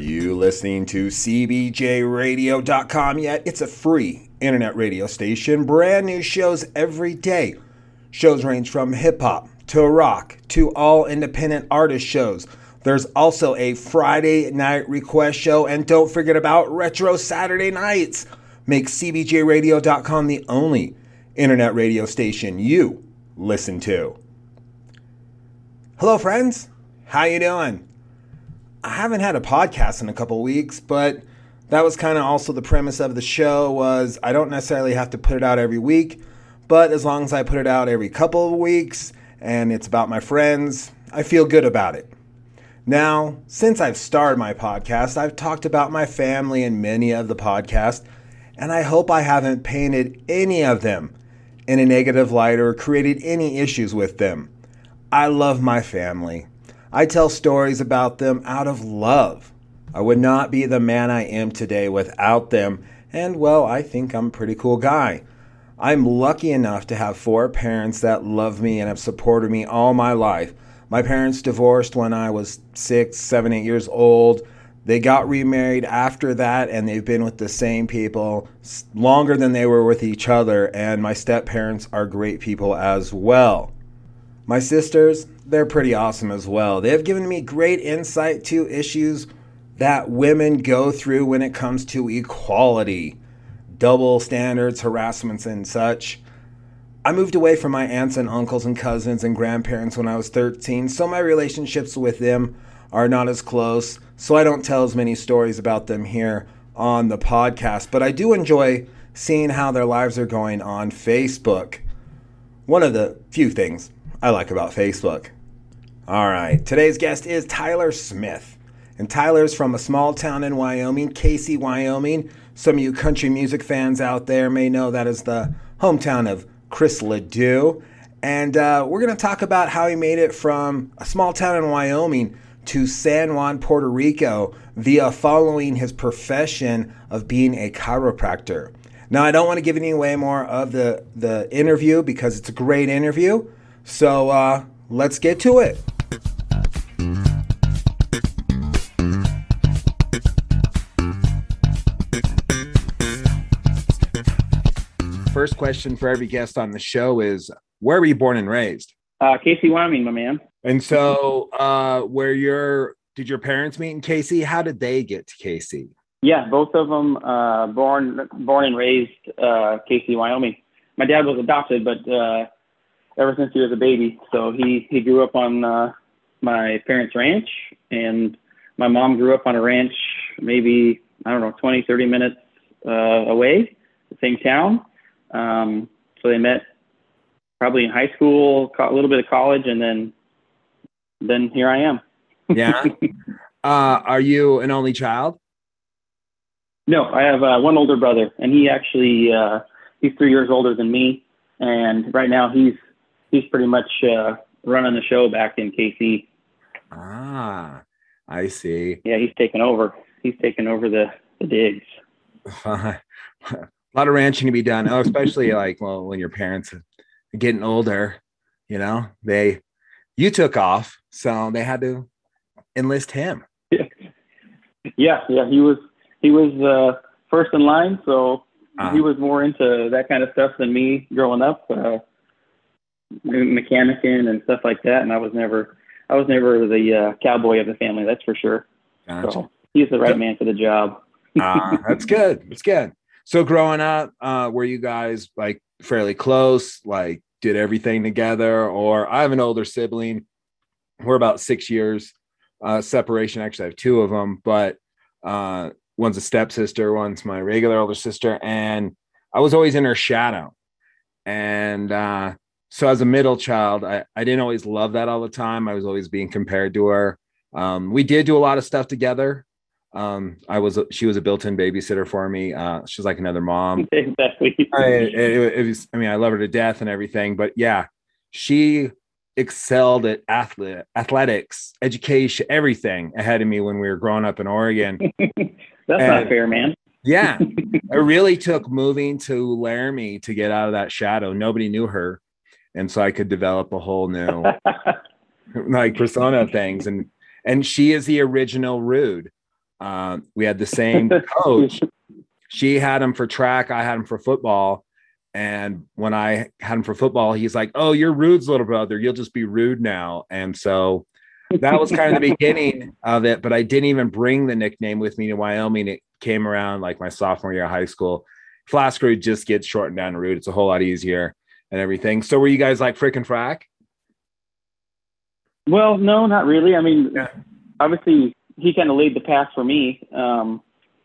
you listening to CBJRadio.com yet? It's a free internet radio station. Brand new shows every day. Shows range from hip hop to rock to all independent artist shows. There's also a Friday night request show, and don't forget about Retro Saturday nights. Make CBJRadio.com the only internet radio station you listen to. Hello, friends. How you doing? I haven't had a podcast in a couple weeks, but that was kind of also the premise of the show was I don't necessarily have to put it out every week, but as long as I put it out every couple of weeks and it's about my friends, I feel good about it. Now, since I've started my podcast, I've talked about my family in many of the podcasts, and I hope I haven't painted any of them in a negative light or created any issues with them. I love my family. I tell stories about them out of love. I would not be the man I am today without them, and well, I think I'm a pretty cool guy. I'm lucky enough to have four parents that love me and have supported me all my life. My parents divorced when I was six, seven, eight years old. They got remarried after that, and they've been with the same people longer than they were with each other. And my step parents are great people as well. My sisters, they're pretty awesome as well. They have given me great insight to issues that women go through when it comes to equality, double standards, harassments, and such. I moved away from my aunts and uncles and cousins and grandparents when I was 13, so my relationships with them are not as close, so I don't tell as many stories about them here on the podcast. But I do enjoy seeing how their lives are going on Facebook. One of the few things I like about Facebook. All right, today's guest is Tyler Smith. And Tyler's from a small town in Wyoming, Kaycee, Wyoming. Some of you country music fans out there may know that is the hometown of Chris LeDoux. And uh, we're going to talk about how he made it from a small town in Wyoming to San Juan, Puerto Rico via following his profession of being a chiropractor. Now, I don't want to give any away more of the, the interview because it's a great interview. So uh, let's get to it. First question for every guest on the show is where were you born and raised? Uh, Kaycee, Wyoming, my man. And so, uh, where your did your parents meet in Kaycee? How did they get to Kaycee? Yeah, both of them uh, born born and raised uh, Kaycee, Wyoming. My dad was adopted, but uh, ever since he was a baby, so he he grew up on uh, my parents' ranch, and my mom grew up on a ranch maybe I don't know 20, 30 minutes uh, away, the same town. Um, so they met probably in high school, caught a little bit of college, and then then here I am. yeah. Uh, are you an only child? No, I have uh, one older brother, and he actually uh, he's three years older than me, and right now he's he's pretty much uh, running the show back in Kaycee. Ah, I see. Yeah, he's taken over. He's taken over the the digs. a lot of ranching to be done, oh, especially like well when your parents are getting older. You know, they you took off, so they had to enlist him. Yeah, yeah, yeah. He was he was uh, first in line, so uh-huh. he was more into that kind of stuff than me growing up, uh, mechanicing and stuff like that. And I was never I was never the uh, cowboy of the family, that's for sure. Gotcha. So he's the right man for the job. uh, that's good. That's good. So growing up, uh, were you guys like fairly close? Like did everything together? Or I have an older sibling. We're about six years uh, separation. Actually, I have two of them, but uh, one's a stepsister, one's my regular older sister, and I was always in her shadow. And uh, so, as a middle child, I, I didn't always love that all the time. I was always being compared to her. Um, we did do a lot of stuff together. Um, I was she was a built-in babysitter for me. Uh, she's like another mom. Exactly. I, it, it, was. I mean, I love her to death and everything. But yeah, she excelled at athlete, athletics, education, everything ahead of me when we were growing up in Oregon. That's and, not fair, man. yeah, it really took moving to Laramie to get out of that shadow. Nobody knew her, and so I could develop a whole new like persona things. And and she is the original rude Um, we had the same coach. She had him for track. I had him for football. And when I had him for football, he's like, "Oh, you're Rude's little brother. You'll just be Rude now." And so that was kind of the beginning of it. But I didn't even bring the nickname with me to Wyoming. It came around like my sophomore year of high school. Flask Rude just gets shortened down to Rude. It's a whole lot easier and everything. So were you guys like frickin' frack? Well, no, not really. I mean, yeah. obviously he kind of laid the path for me. Um,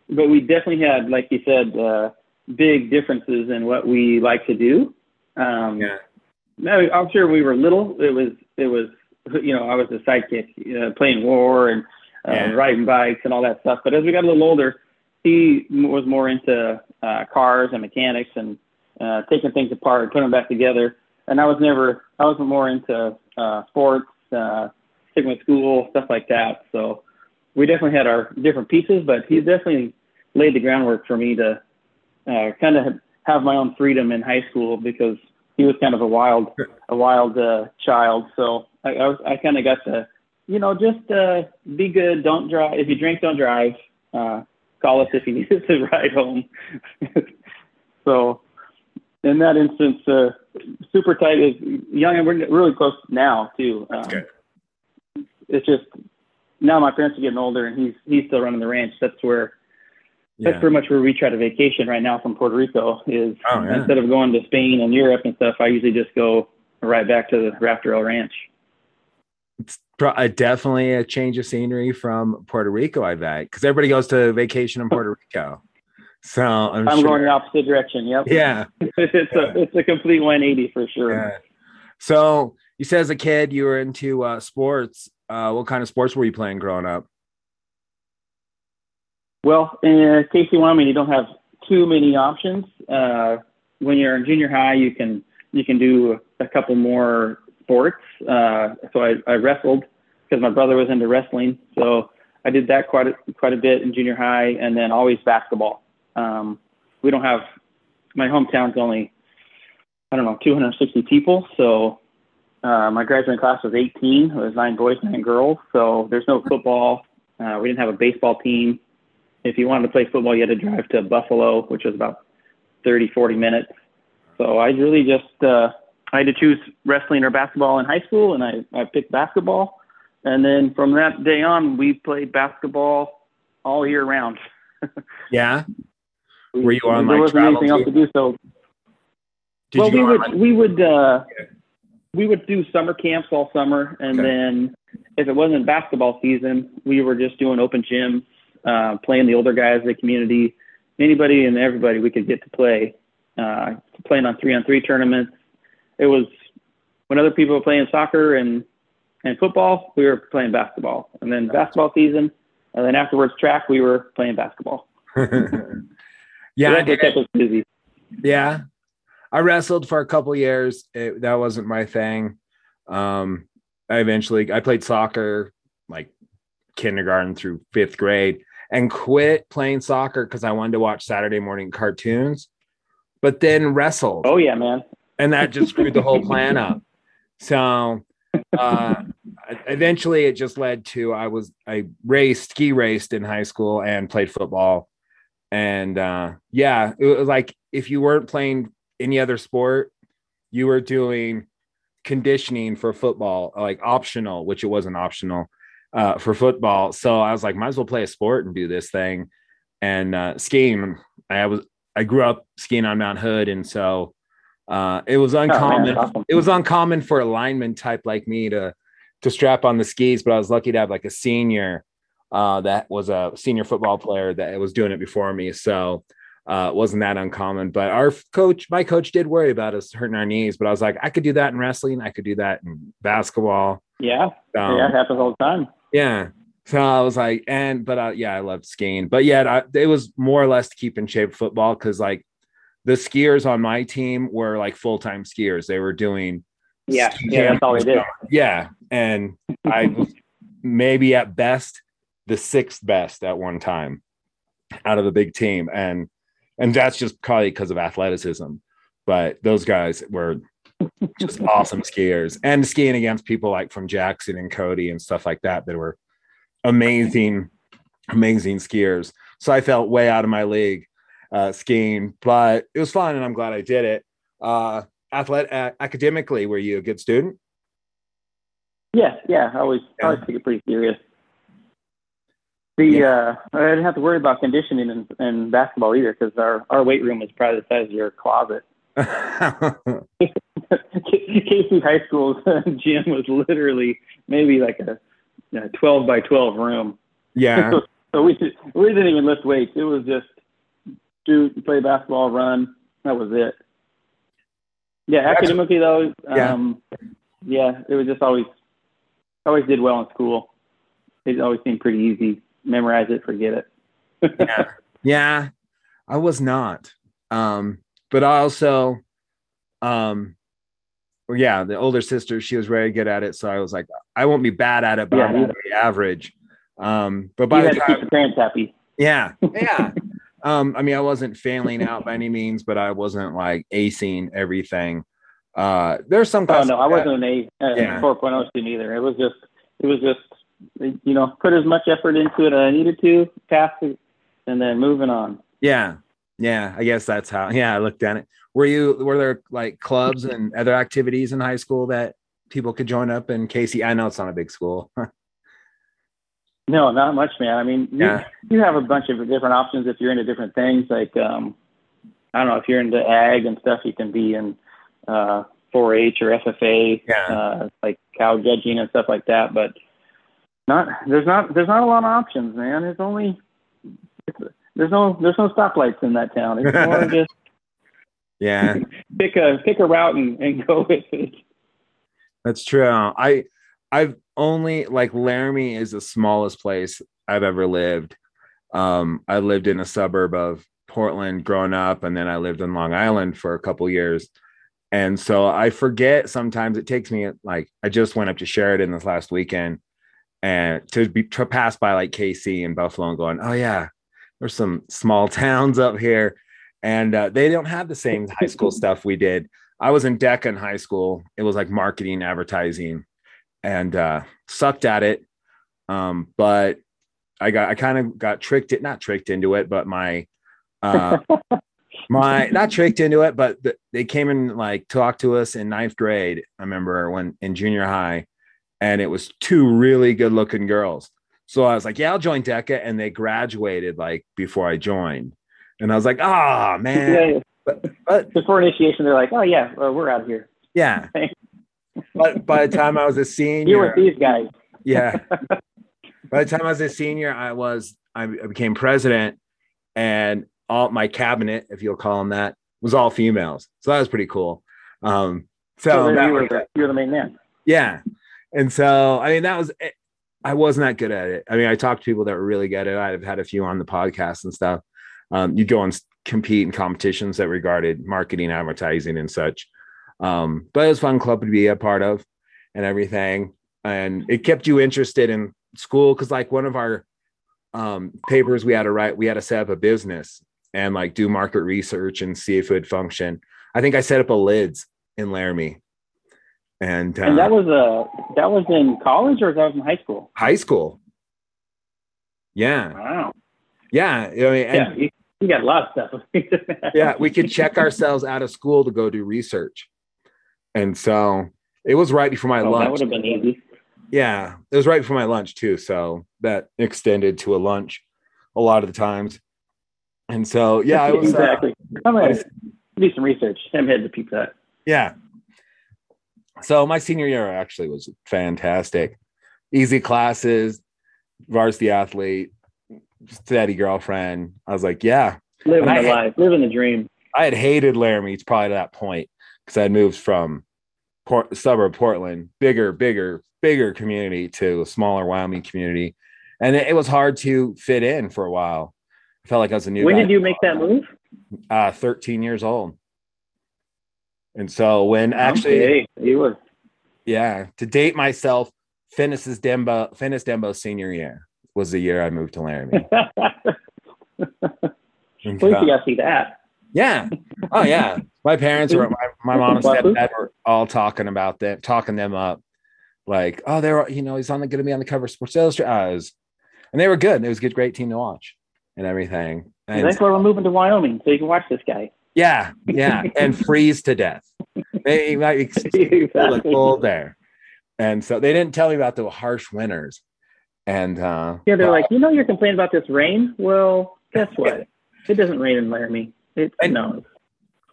but we definitely had, like you said, uh, big differences in what we like to do. Um, yeah. No, I'm sure we were little. It was, it was, you know, I was a sidekick, uh, playing war and uh, yeah. riding bikes and all that stuff. But as we got a little older, he was more into uh, cars and mechanics and uh, taking things apart, putting them back together. And I was never, I was more into uh, sports, uh, sticking with school, stuff like that. So we definitely had our different pieces, but he definitely laid the groundwork for me to uh, kind of have my own freedom in high school because he was kind of a wild, a wild uh, child. So I, I, was, I kind of got to, you know, just uh, be good. Don't drive. If you drink, don't drive. Uh, call us if you need us to ride home. so in that instance, uh, super tight is young, and we're really close now too. Um, okay. It's just now my parents are getting older, and he's he's still running the ranch. That's where yeah. that's pretty much where we try to vacation right now from Puerto Rico. Is oh, yeah. instead of going to Spain and Europe and stuff, I usually just go right back to the Rafterell Ranch. It's pro- definitely a change of scenery from Puerto Rico, I bet, because everybody goes to vacation in Puerto Rico. So I'm, I'm sure. going the opposite direction. Yep. Yeah. it's yeah. a it's a complete 180 for sure. Yeah. So you said as a kid you were into uh, sports. Uh, what kind of sports were you playing growing up? Well, in Kaycee, Wyoming, you don't have too many options. Uh, when you're in junior high, you can you can do a couple more sports. Uh, so I, I wrestled because my brother was into wrestling. So I did that quite a, quite a bit in junior high, and then always basketball. Um, we don't have my hometown's only I don't know 260 people, so uh, my graduating class was 18. It was nine boys, nine girls. So there's no football. Uh, we didn't have a baseball team. If you wanted to play football, you had to drive to Buffalo, which was about 30, 40 minutes. So I really just uh, I had to choose wrestling or basketball in high school, and I, I picked basketball. And then from that day on, we played basketball all year round. yeah. Were you on there like wasn't anything else to do so. Did well, we would like, we would uh, we would do summer camps all summer, and okay. then if it wasn't basketball season, we were just doing open gyms, uh, playing the older guys in the community, anybody and everybody we could get to play, uh, playing on three on three tournaments. It was when other people were playing soccer and and football, we were playing basketball, and then basketball season, and then afterwards track, we were playing basketball. Yeah, kept us busy. Yeah, I wrestled for a couple years. It, that wasn't my thing. Um, I eventually I played soccer like kindergarten through fifth grade and quit playing soccer because I wanted to watch Saturday morning cartoons, but then wrestled. Oh yeah, man. And that just screwed the whole plan up. So uh, eventually it just led to I was I raced ski raced in high school and played football and uh, yeah, it was like if you weren't playing any other sport, you were doing conditioning for football, like optional, which it wasn't optional uh, for football. So I was like, might as well play a sport and do this thing. And uh, skiing, I was I grew up skiing on Mount Hood, and so uh, it was uncommon. Oh, awesome. It was uncommon for a lineman type like me to to strap on the skis, but I was lucky to have like a senior uh, that was a senior football player that was doing it before me. So uh, it wasn't that uncommon. But our coach, my coach, did worry about us hurting our knees. But I was like, I could do that in wrestling. I could do that in basketball. Yeah, um, yeah, it happens all the time. Yeah. So I was like, and but uh, yeah, I loved skiing. But yeah, I, it was more or less to keep in shape football because like the skiers on my team were like full time skiers. They were doing yeah, yeah, that's all they did. Yeah, and I was maybe at best the sixth best at one time out of the big team and and that's just probably because of athleticism but those guys were just awesome skiers and skiing against people like from jackson and cody and stuff like that that were amazing amazing skiers. So I felt way out of my league uh, skiing, but it was fun, and I'm glad I did it. Uh, athletic, uh, academically, were you a good student? Yeah, yeah. I always, Yeah. always take it pretty serious. The Yeah. uh, I didn't have to worry about conditioning in, in basketball either because our our weight room was probably the size of your closet. Kaycee High School's gym was literally maybe like a, a 12 by 12 room. yeah, so we did, we didn't even lift weights. It was just do play basketball, run. That was it. Yeah, academically though, Yeah. um, yeah, it was just always always did well in school. It always seemed pretty easy. Memorize it, forget it. yeah, yeah. I was not, um, but I also, um, well, yeah, the older sister, she was very good at it, so I was like, I won't be bad at it, but Yeah, I won't be average. Um, but by you the had to time, keep the parents happy. Yeah, yeah. um, I mean, I wasn't failing out by any means, but I wasn't like acing everything. Uh, there's some Oh no, I wasn't an A uh, Yeah. 4.0 student either. It was just it was just you know put as much effort into it as I needed to, pass it, and then moving on. Yeah, yeah. I guess that's how. Yeah, I looked at it. Were you? Were there like clubs and other activities in high school that people could join up in? Kaycee, I know it's not a big school. No, not much, man. I mean, you, you have a bunch of different options if you're into different things. Like, um, I don't know, if you're into ag and stuff, you can be in uh, 4-H or FFA, Yeah. uh, like cow judging and stuff like that. But not there's not there's not a lot of options, man. There's only it's, there's no there's no stoplights in that town. It's more just yeah, pick a pick a route and, and go with it. that's true. I I've only like Laramie is the smallest place I've ever lived. Um, I lived in a suburb of Portland growing up, and then I lived in Long Island for a couple years. And so I forget sometimes it takes me like I just went up to Sheridan this last weekend and to be to pass by like Kaycee and Buffalo and going, oh yeah, there's some small towns up here. And uh, they don't have the same high school stuff we did. I was in DECA in high school. It was like marketing, advertising, and uh, sucked at it. Um, but I got I kind of got tricked it, not tricked into it, but my uh my not tricked into it, but th- they came and like talked to us in ninth grade. I remember when in junior high, and it was two really good looking girls. So I was like, yeah, I'll join DECA. And they graduated like before I joined. And I was like, ah, man. Yeah, But, but before initiation, they're like, oh yeah, well, we're out of here. yeah. But by the time I was a senior, you were these guys. yeah. By the time I was a senior, I was I became president, and all my cabinet, if you'll call them that, was all females. So that was pretty cool. Um, so So you were the, you were the main man. yeah, and so I mean that was eh, I wasn't that good at it. I mean, I talked to people that were really good at it. I've had a few on the podcast and stuff. Um, you go and compete in competitions that regarded marketing, advertising, and such. Um, but it was fun club to be a part of and everything. And it kept you interested in school because, like, one of our um, papers we had to write, we had to set up a business and like do market research and see if it would function. I think I set up a lids in Laramie. And, uh, And that was uh that was in college or that was in high school? high school. Yeah. Wow. Yeah. I mean, yeah, you, you got a lot of stuff. yeah, we could check ourselves out of school to go do research. And so it was right before my Oh, that lunch. would have been easy. Yeah, it was right before my lunch too. So that extended to a lunch a lot of the times. And so yeah, I was uh, exactly. I'm gonna do some research. I'm headed to peep that. yeah. So my senior year actually was fantastic. Easy classes, varsity athlete, steady girlfriend. I was like, yeah, Living And the life, living the dream. I had hated Laramie to probably to that point because I had moved from Port, suburb Portland, bigger, bigger, bigger community to a smaller Wyoming community, and it, it was hard to fit in for a while. I felt like I was a new. When did you make that move? Uh, Thirteen years old, and so when actually, Okay, you were. yeah, to date myself, Fennis's Dembo, Fennis Dembo senior year was the year I moved to Laramie. At least you got to see that. Yeah. Oh yeah. My parents were my, my mom and stepdad were all talking about them, talking them up. Like, oh, they're you know, he's on the gonna be on the cover of Sports Illustrated. Was and they were good. It was a good, great team to watch and everything. And that's why we're moving to Wyoming, so you can watch this guy. Yeah, yeah, and freeze to death. They might exactly. look cold there, and so they didn't tell me about the harsh winters. And uh, yeah, they're like, you know, you're complaining about this rain. Well, guess what? It doesn't rain in Laramie. It snows.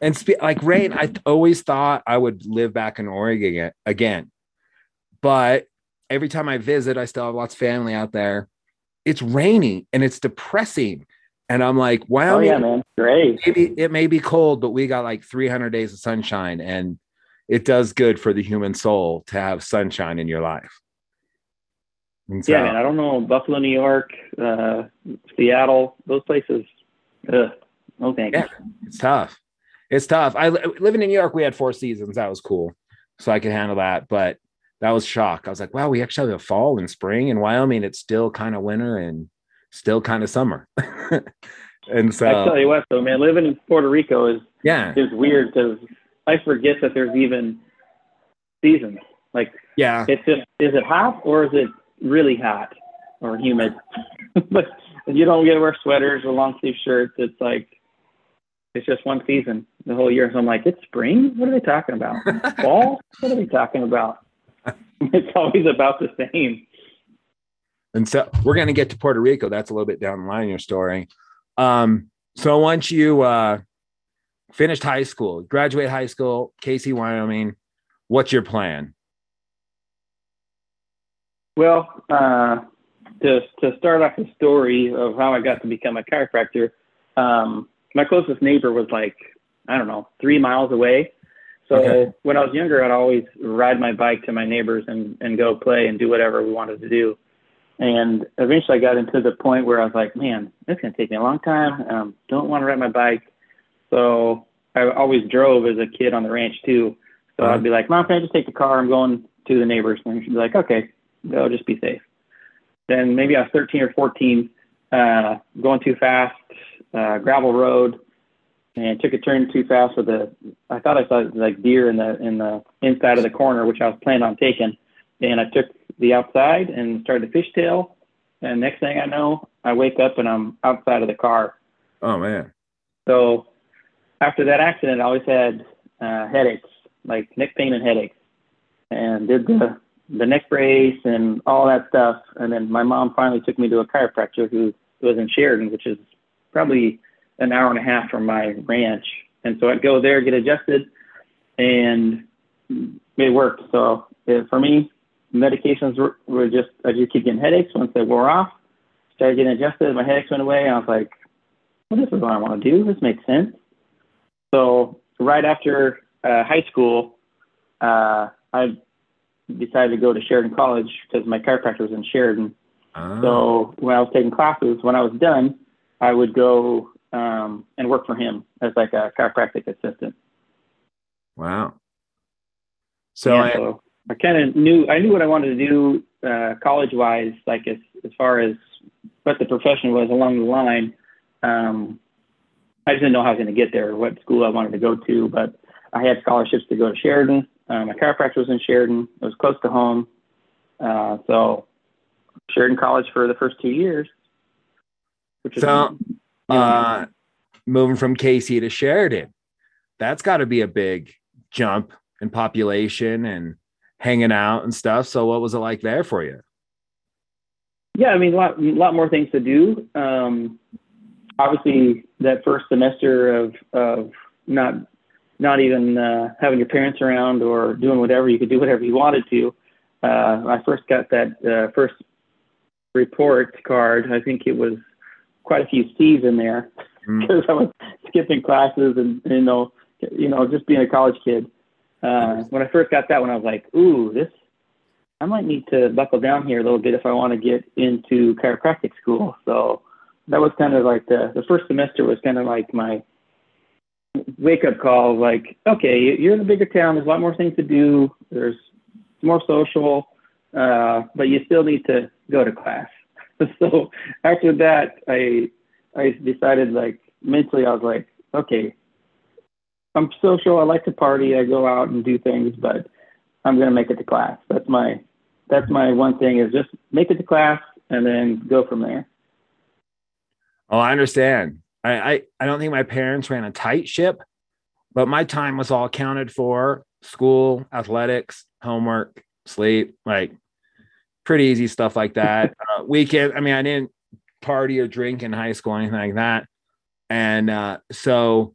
And spe- like rain, I always thought I would live back in Oregon again, but every time I visit, I still have lots of family out there. It's rainy and it's depressing. And I'm like, wow, oh, yeah, man. Great. Maybe it may be cold, but we got like 300 days of sunshine, and it does good for the human soul to have sunshine in your life. So, yeah, man. I don't know Buffalo, New York, uh, Seattle, those places. Ugh, no thanks. Yeah, it's tough. It's tough. I living in New York, we had four seasons. That was cool, so I could handle that. But that was shock. I was like, wow, we actually have a fall and spring. In Wyoming, it's still kind of winter and still kind of summer. and so I tell you what, though, man, living in Puerto Rico is yeah is weird because I forget that there's even seasons. Like yeah, it's just is it hot or is it really hot or humid? but you don't get to wear sweaters or long sleeve shirts. It's like it's just one season the whole year. So I'm like, it's spring. What are they talking about? Fall? What are they talking about? it's always about the same. And so we're going to get to Puerto Rico. That's a little bit down the line in your story. Um, so once you uh, finished high school, graduate high school, Kaycee, Wyoming, what's your plan? Well, uh, to, to start off the story of how I got to become a chiropractor, um, my closest neighbor was like, I don't know, three miles away. So okay. when I was younger, I'd always ride my bike to my neighbors and, and go play and do whatever we wanted to do. And eventually I got into the point where I was like, man, it's going to take me a long time. Um, don't want to ride my bike. So I always drove as a kid on the ranch too. So uh-huh. I'd be like, Mom, can I just take the car? I'm going to the neighbors. And she'd be like, okay, go, just be safe. Then maybe I was 13 or 14, uh, going too fast, uh, gravel road and took a turn too fast with the I thought I saw like deer in the in the inside of the corner, which I was planning on taking. And I took the outside and started to fishtail. And next thing I know, I wake up and I'm outside of the car. Oh man. So after that accident, I always had uh, headaches, like neck pain and headaches, and did the the neck brace and all that stuff. And then my mom finally took me to a chiropractor who was in Sheridan, which is probably an hour and a half from my ranch. And so I'd go there, get adjusted, and it worked. So it, for me, medications were, were just, I just keep getting headaches. Once they wore off, started getting adjusted, my headaches went away. I was like, well, this is what I want to do. This makes sense. So right after uh, high school, uh, I decided to go to Sheridan College because my chiropractor was in Sheridan. Oh. So when I was taking classes, when I was done, I would go um, and work for him as like a chiropractic assistant. Wow. So, yeah, I, so I kind of knew I knew what I wanted to do uh, college wise, like as as far as what the profession was along the line. Um, I just didn't know how I was going to get there, or what school I wanted to go to, but I had scholarships to go to Sheridan. Um, my chiropractor was in Sheridan. It was close to home. Uh, so Sheridan College for the first two years. Which is so, uh, moving from Kaycee to Sheridan. That's got to be a big jump in population and hanging out and stuff. So, what was it like there for you? Yeah, I mean, a lot, a lot more things to do. Um, obviously, that first semester of of not not even uh, having your parents around or doing whatever you could do whatever you wanted to. Uh, I first got that uh, first report card. I think it was quite a few C's in there because mm. I was skipping classes and you know you know just being a college kid. Uh, when I first got that one, I was like, ooh, this I might need to buckle down here a little bit if I want to get into chiropractic school. So that was kind of like the the first semester was kind of like my wake up call. Like, okay, you're in a bigger town. There's a lot more things to do. There's more social, uh, but you still need to go to class. so after that, I I decided like mentally, I was like, okay, I'm social. I like to party. I go out and do things, but I'm gonna make it to class. That's my that's my one thing is just make it to class and then go from there. Oh, I understand. I, I, I don't think my parents ran a tight ship, but my time was all accounted for school, athletics, homework, sleep, like pretty easy stuff like that. Uh, weekend, I mean, I didn't party or drink in high school, anything like that. And uh, so,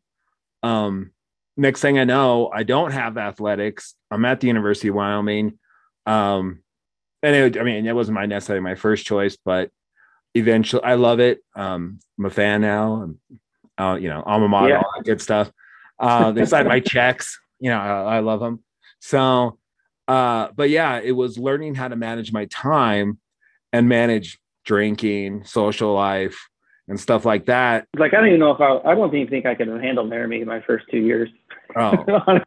um, next thing I know, I don't have athletics. I'm at the University of Wyoming. Um, and it, I mean, it wasn't my necessarily my first choice, but eventually I love it. Um, I'm a fan now. Uh, you know, alma mater, yeah. all that good stuff. Uh, they sign my checks. You know, I, I love them. So, uh, but yeah, it was learning how to manage my time and manage drinking, social life, and stuff like that. Like I don't even know if I I don't even think I could handle Laramie my first two years. Oh.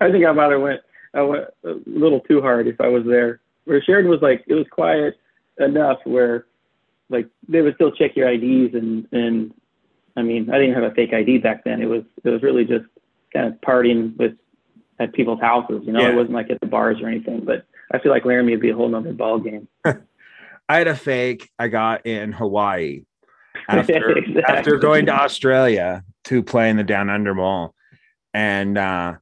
I think I might have went I went a little too hard if I was there. Where Sheridan was like it was quiet enough where like they would still check your IDs and and I mean I didn't have a fake ID back then. It was it was really just kind of partying with at people's houses. You know, yeah. it wasn't like at the bars or anything. But I feel like Laramie would be a whole nother ball game. I had a fake I got in Hawaii after exactly. after going to Australia to play in the Down Under Bowl, and uh,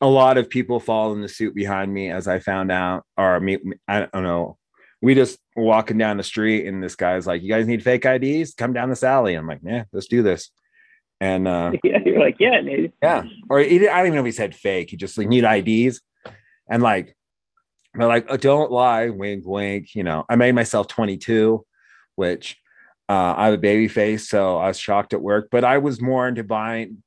a lot of people fall in the suit behind me as I found out, or me, I don't know. We just walking down the street, and this guy's like, "You guys need fake IDs? Come down this alley." I'm like, "Yeah, let's do this." And uh, yeah, you're like, "Yeah, dude." Yeah, or he, I don't even know if he said fake. He just like need IDs, and like, they're like, oh, "Don't lie, wink, wink." You know, I made myself 22, which uh, I have a baby face, so I was shocked at work, but I was more into buying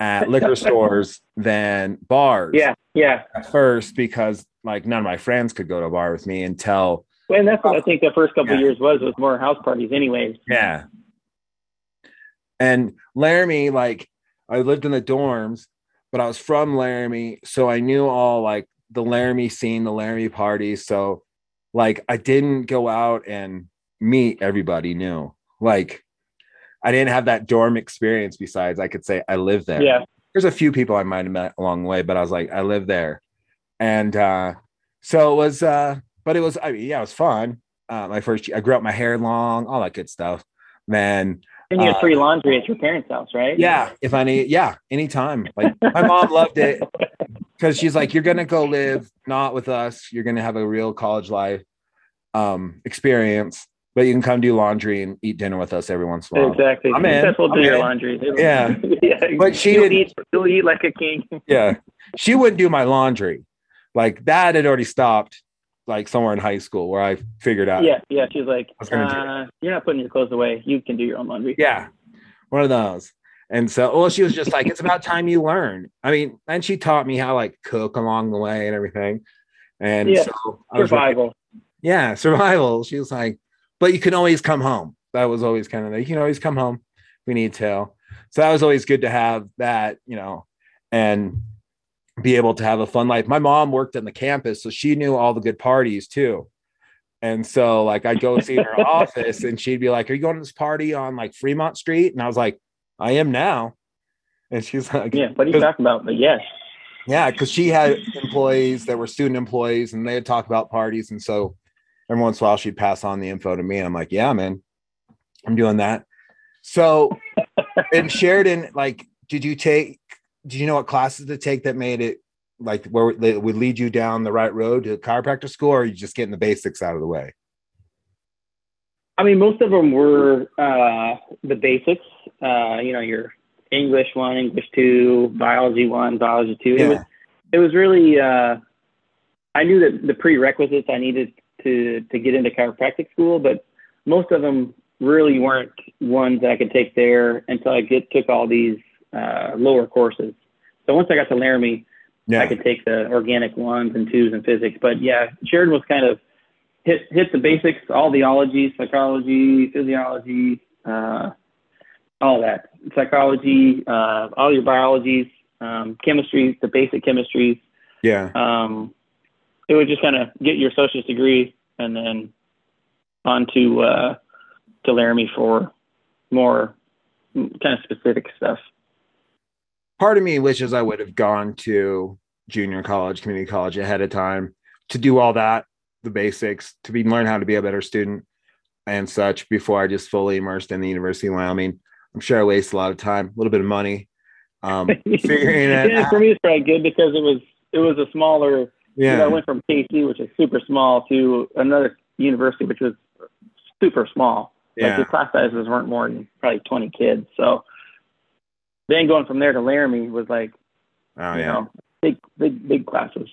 at liquor stores than bars. Yeah, yeah. At first, because like none of my friends could go to a bar with me until. Well, and that's what I think the first couple yeah. years was was more house parties, anyways. Yeah. And Laramie, like I lived in the dorms, but I was from Laramie, so I knew all like the Laramie scene, the Laramie parties. So, like, I didn't go out and meet everybody new. Like I didn't have that dorm experience besides I could say I live there. Yeah. There's a few people I might have met along the way, but I was like, I live there. And uh so it was uh but it was I mean, yeah, it was fun. Uh my first I grew up my hair long, all that good stuff. Then and you had uh, free laundry at your parents' house, right? Yeah, if I need, yeah, anytime. Like my mom loved it because she's like, "You're gonna go live not with us. You're gonna have a real college life um, experience, but you can come do laundry and eat dinner with us every once in a while. Exactly. I'm in. We'll do your laundry. Yeah. yeah. But she you'll didn't eat, you'll eat like a king. yeah. She wouldn't do my laundry. Like that had already stopped like somewhere in high school where I figured out. Yeah. Yeah. She's like, uh, you're not putting your clothes away. You can do your own laundry. Yeah. One of those. And so, well, she was just like, it's about time you learn. I mean, and she taught me how like cook along the way and everything. And yeah. so survival. Like, yeah, survival. She was like, but you can always come home. That was always kind of like, you can always come home. We need to. So that was always good to have that, you know, and be able to have a fun life. My mom worked on the campus, so she knew all the good parties too. And so like I'd go see her office and she'd be like, Are you going to this party on like Fremont Street? And I was like, I am now. And she's like, Yeah, what are you talking about? But yes. Yeah, because she had employees that were student employees and they had talked about parties. And so every once in a while she'd pass on the info to me. And I'm like, yeah, man, I'm doing that. So in Sheridan, like, did you take, did you know what classes to take that made it like where they would lead you down the right road to chiropractor school or are you just getting the basics out of the way? I mean, most of them were uh, the basics, uh, you know, your English one, English two, biology one, biology two. Yeah. It was, it was really, uh, I knew that the prerequisites I needed to to get into chiropractic school, but most of them really weren't ones that I could take there until I get took all these uh, lower courses. So once I got to Laramie, yeah. I could take the organic ones and twos and physics. But yeah, Sheridan was kind of hit hit the basics, all the ology, psychology, physiology, uh, all that, psychology, uh, all your biologies, um, chemistry, the basic chemistries. Yeah. Um, it would just kind of get your associate's degree and then on to uh, to Laramie for more kind of specific stuff. Part of me wishes I would have gone to junior college, community college ahead of time to do all that, the basics, to be learn how to be a better student. and such before I just fully immersed in the University of Wyoming. I'm sure I wasted a lot of time, a little bit of money, um, figuring it yeah, out. for me, it's probably good because it was it was a smaller. Yeah, You know, I went from Kaycee, which is super small, to another university, which was super small. Like yeah, the class sizes weren't more than probably 20 kids. So then going from there to Laramie was like, oh you yeah, know, big, big, big classes.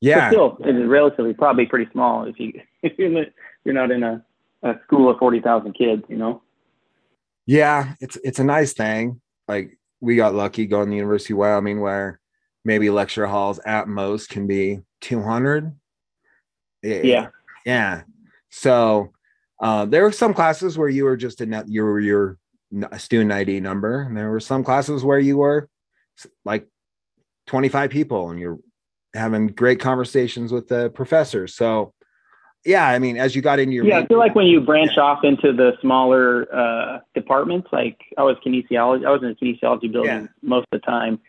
yeah. But still, it is relatively probably pretty small if you if you're not- you're not in a, a school of 40,000 kids, you know. Yeah, it's it's a nice thing. Like we got lucky going to the University of Wyoming where maybe lecture halls at most can be 200. Yeah. Yeah. So uh, there were some classes where you were just a net, you were your student ID number, and there were some classes where you were like 25 people and you're having great conversations with the professors. So yeah, I mean, as you got into your Yeah, I feel like when you branch off into the smaller uh, departments, like I was kinesiology, I was in the kinesiology building Yeah. most of the time.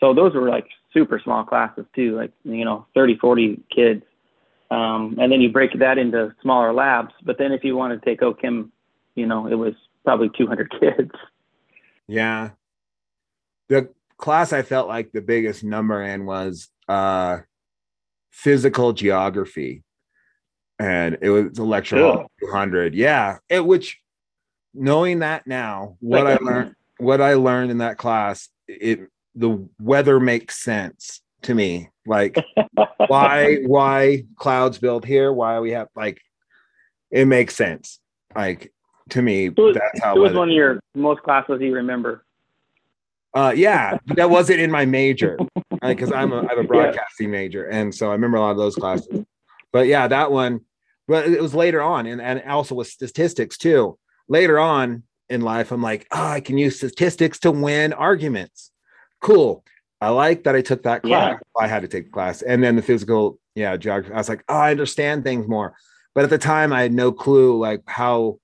So those were like super small classes too, like, you know, 30, 40 kids. Um, and then you break that into smaller labs. But then if you want to take OChem, you know, it was probably 200 kids. Yeah. The class I felt like the biggest number in was uh physical geography. And it was a lecture hall 200. Yeah. It which knowing that now, what I learned what I learned in that class, it the weather makes sense to me. Like why why clouds build here, why we have like it makes sense. Like to me, It was, that's how it was one of your most classes you remember. Uh, yeah, that wasn't in my major because I'm a I have a broadcasting major, and so I remember a lot of those classes. But yeah, that one, but it was later on, and and also with statistics too. Later on in life, I'm like, oh, I can use statistics to win arguments. Cool. I like that I took that class. I had to take the class, and then the physical, yeah, geography. I was like, oh, I understand things more. But at the time, I had no clue like how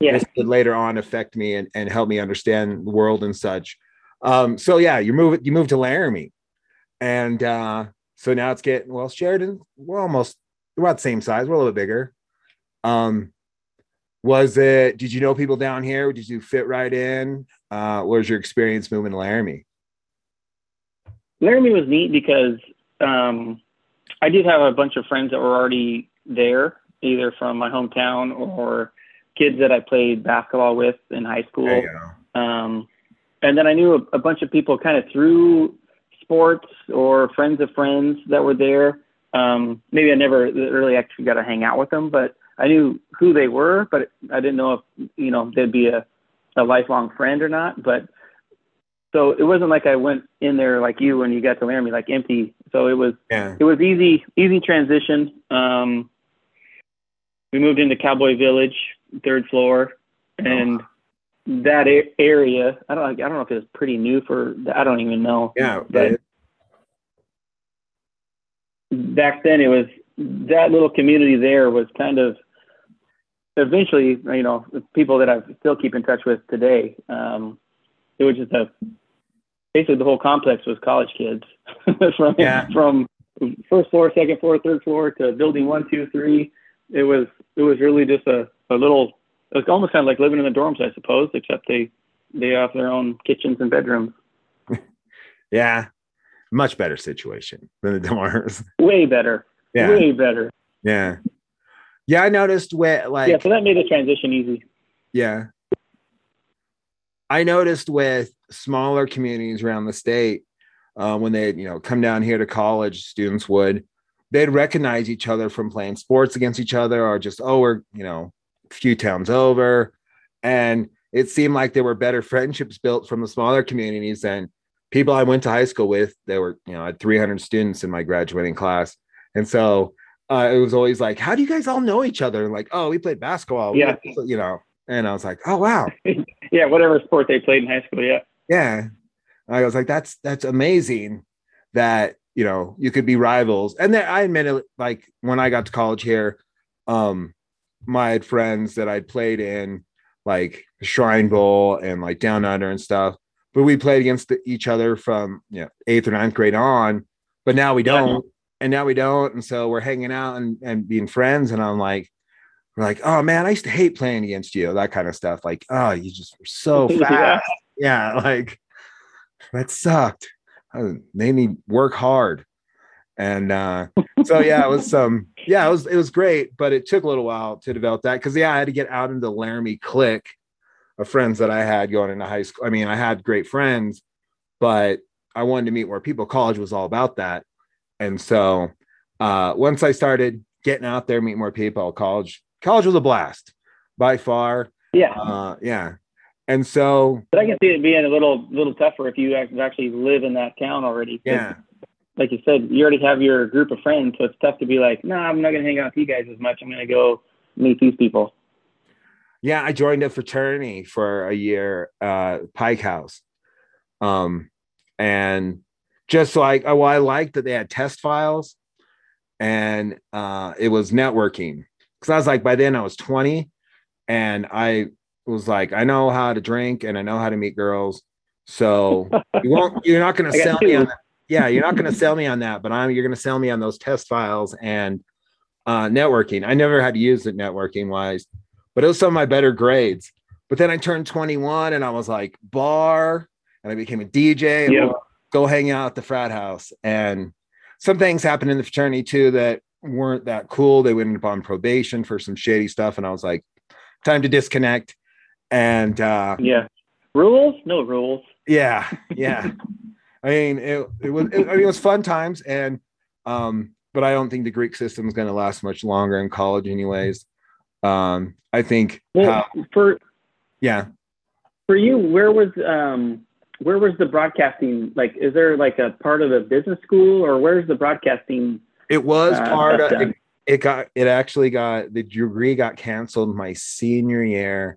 Yeah. this would later on affect me and, and help me understand the world and such. Um, so yeah, you move you move to Laramie, and uh, so now it's getting well. Sheridan, we're almost we're about the same size. We're a little bit bigger. Um, was it? Did you know people down here? Did you fit right in? Uh, what was your experience moving to Laramie? Laramie was neat because um, I did have a bunch of friends that were already there, either from my hometown or kids that I played basketball with in high school. There you go. Um, and then I knew a, a bunch of people kind of through sports or friends of friends that were there. Um, maybe I never really actually got to hang out with them, but I knew who they were, but I didn't know if, you know, they'd be a, a lifelong friend or not. But so it wasn't like I went in there like you when you got to Laramie, like empty. So it was, Yeah, it was easy, easy transition. Um, we moved into Cowboy Village, third floor, and that a- area. I don't, I don't know if it was pretty new for. I don't even know. yeah, But back then, it was that little community there was kind of. Eventually, you know, people that I still keep in touch with today. Um, it was just a basically the whole complex was college kids from Yeah. from first floor, second floor, third floor to building one, two, three. It was it was really just a, a little it was almost kind of like living in the dorms, I suppose, except they they have their own kitchens and bedrooms. yeah, much better situation than the dorms. Way better. Yeah, Way better. yeah, yeah. I noticed where like yeah, so that made the transition easy. Yeah. I noticed with smaller communities around the state, uh, when they, you know, come down here to college, students would, they'd recognize each other from playing sports against each other or just, oh, we're, you know, a few towns over. And it seemed like there were better friendships built from the smaller communities than people I went to high school with. There were, you know, I had 300 students in my graduating class. And so uh, it was always like, how do you guys all know each other? And like, oh, we played basketball. Yeah. You know, and I was like, oh, wow. Yeah, whatever sport they played in high school. Yeah. Yeah. I was like, that's, that's amazing that, you know, you could be rivals. And then I admit it, like when I got to college here, um, my friends that I'd played in like Shrine Bowl and like Down Under and stuff, but we played against the, each other from you know eighth or ninth grade on. But now we don't, and now we don't, and so we're hanging out and and being friends. And I'm like, were like, "Oh man, I used to hate playing against you," that kind of stuff. Like, "Oh, you just were so fast." yeah, like that sucked. It made me work hard. And uh, so yeah, it was um yeah, it was it was great, but it took a little while to develop that because yeah, I had to get out into Laramie clique of friends that I had going into high school. I mean, I had great friends, but I wanted to meet more people. College was all about that. And so uh, once I started getting out there, meeting more people, college, college was a blast by far. Yeah. Uh, yeah. And so, but I can see it being a little, little tougher if you actually live in that town already. Yeah. Like you said, you already have your group of friends, so it's tough to be like, no, nah, I'm not going to hang out with you guys as much. I'm going to go meet these people. Yeah, I joined a fraternity for a year, uh, Pike House, um, and just like, oh, well, I liked that they had test files, and uh, it was networking because I was like, by then I was 20, and I was like, I know how to drink and I know how to meet girls. So you won't, you're not going to sell me on that. Yeah, you're not going to sell me on that, but I'm, you're going to sell me on those test files and uh, networking. I never had to use it networking wise, but it was some of my better grades. But then I turned 21 and I was like, bar, and I became a DJ and we'll go hang out at the frat house. And some things happened in the fraternity too that weren't that cool. They went up on probation for some shady stuff. And I was like, time to disconnect and uh, yeah, rules, no rules. Yeah, yeah. I mean, it, it was it, I mean, it was fun times, and um, but I don't think the Greek system is going to last much longer in college, anyways. Um, I think well, how, for yeah, for you, where was um, where was the broadcasting? Like, is there like a part of the business school, or where's the broadcasting? It was uh, part of. It, it got it actually got the degree got canceled my senior year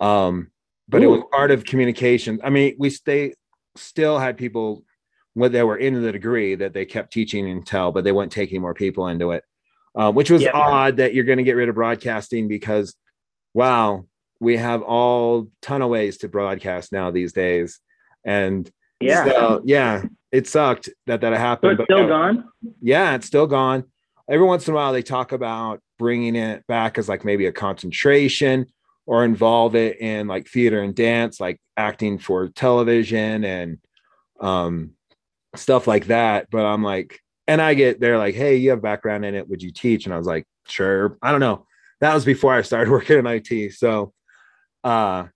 um, but Ooh. it was part of communication. I mean, we stay still had people when they were in the degree that they kept teaching until, but they weren't taking more people into it, uh, which was odd that you're going to get rid of broadcasting because, wow, we have all ton of ways to broadcast now these days, and yeah, so, yeah, it sucked that that happened. So it's still gone. Yeah, it's still gone. Every once in a while, they talk about bringing it back as like maybe a concentration or involve it in like theater and dance, like acting for television and um, stuff like that. But I'm like, and I get they're like, hey, you have background in it. Would you teach? And I was like, sure. I don't know. That was before I started working in IT. So, uh,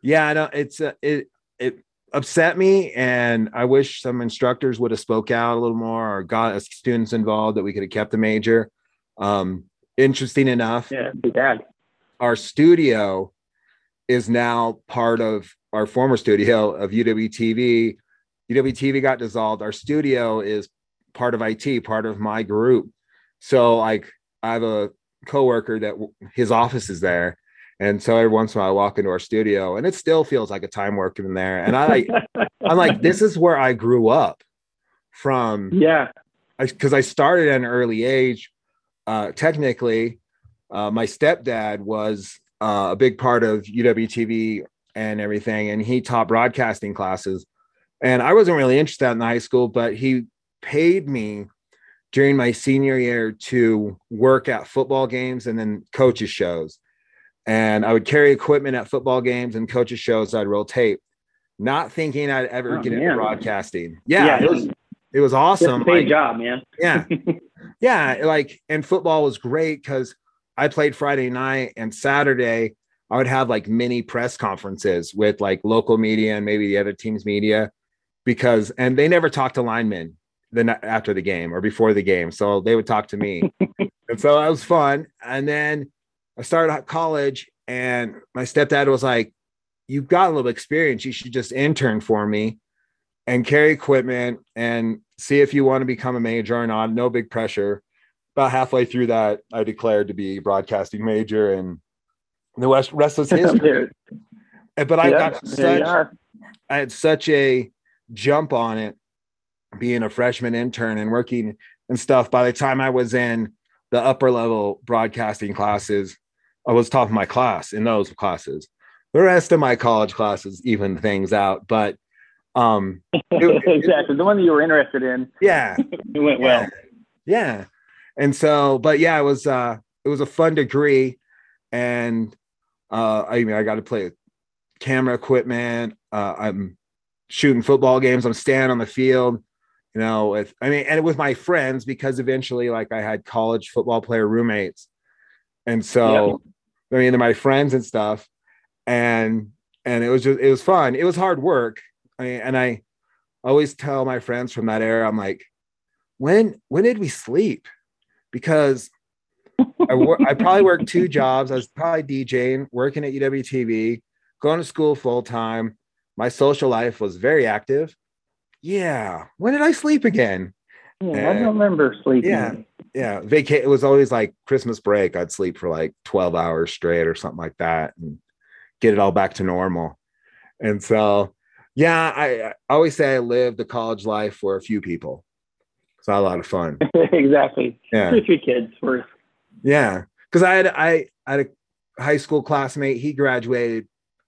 yeah, I know it's uh, it it upset me, and I wish some instructors would have spoke out a little more or got students involved that we could have kept the major. Um, interesting enough. Yeah, be bad our studio is now part of our former studio of UWTV. UWTV got dissolved. Our studio is part of IT, part of my group. So like I have a coworker that his office is there. And so every once in a while I walk into our studio and it still feels like a time working in there. And I I'm like, this is where I grew up from. Yeah. Because I, I started at an early age. Uh, technically, uh, my stepdad was uh, a big part of UWTV and everything, and he taught broadcasting classes. And I wasn't really interested in high school, but he paid me during my senior year to work at football games and then coaches shows. And I would carry equipment at football games and coaches shows. I'd roll tape, not thinking I'd ever oh, get man. into broadcasting. Yeah, yeah, it was it was awesome. Paid like, job, man. yeah, yeah. Like, and football was great because I played Friday night and Saturday. I would have like mini press conferences with like local media and maybe the other team's media because, and they never talked to linemen then after the game or before the game. So they would talk to me. and so that was fun. And then I started college and my stepdad was like, You've got a little experience. You should just intern for me and carry equipment and see if you want to become a major or not. No big pressure about halfway through that, I declared to be broadcasting major, and the rest rest was history. but I got such I had such a jump on it, being a freshman intern and working and stuff. By the time I was in the upper level broadcasting classes, I was top of my class in those classes. The rest of my college classes even things out, but um it, exactly the one that you were interested in. Yeah, it went well. Yeah. and so but yeah it was uh it was a fun degree and uh, I mean, I got to play camera equipment. Uh, I'm shooting football games. I'm standing on the field, you know, with, I mean, and with my friends, because eventually like I had college football player roommates. And so, I mean, they're my friends and stuff. And, and it was just, it was fun. It was hard work. I mean, and I always tell my friends from that era, I'm like, when, when did we sleep? Because I, wor- I probably worked two jobs. I was probably DJing, working at UWTV, going to school full time. My social life was very active. Yeah. When did I sleep again? Yeah, I don't remember sleeping. Yeah. Yeah. Vaca- it was always like Christmas break. I'd sleep for like 12 hours straight or something like that and get it all back to normal. And so, yeah, I, I always say I lived the college life for a few people. It's not a lot of fun. exactly. Yeah. Three kids worth. Yeah, because I had I, I had a high school classmate. He graduated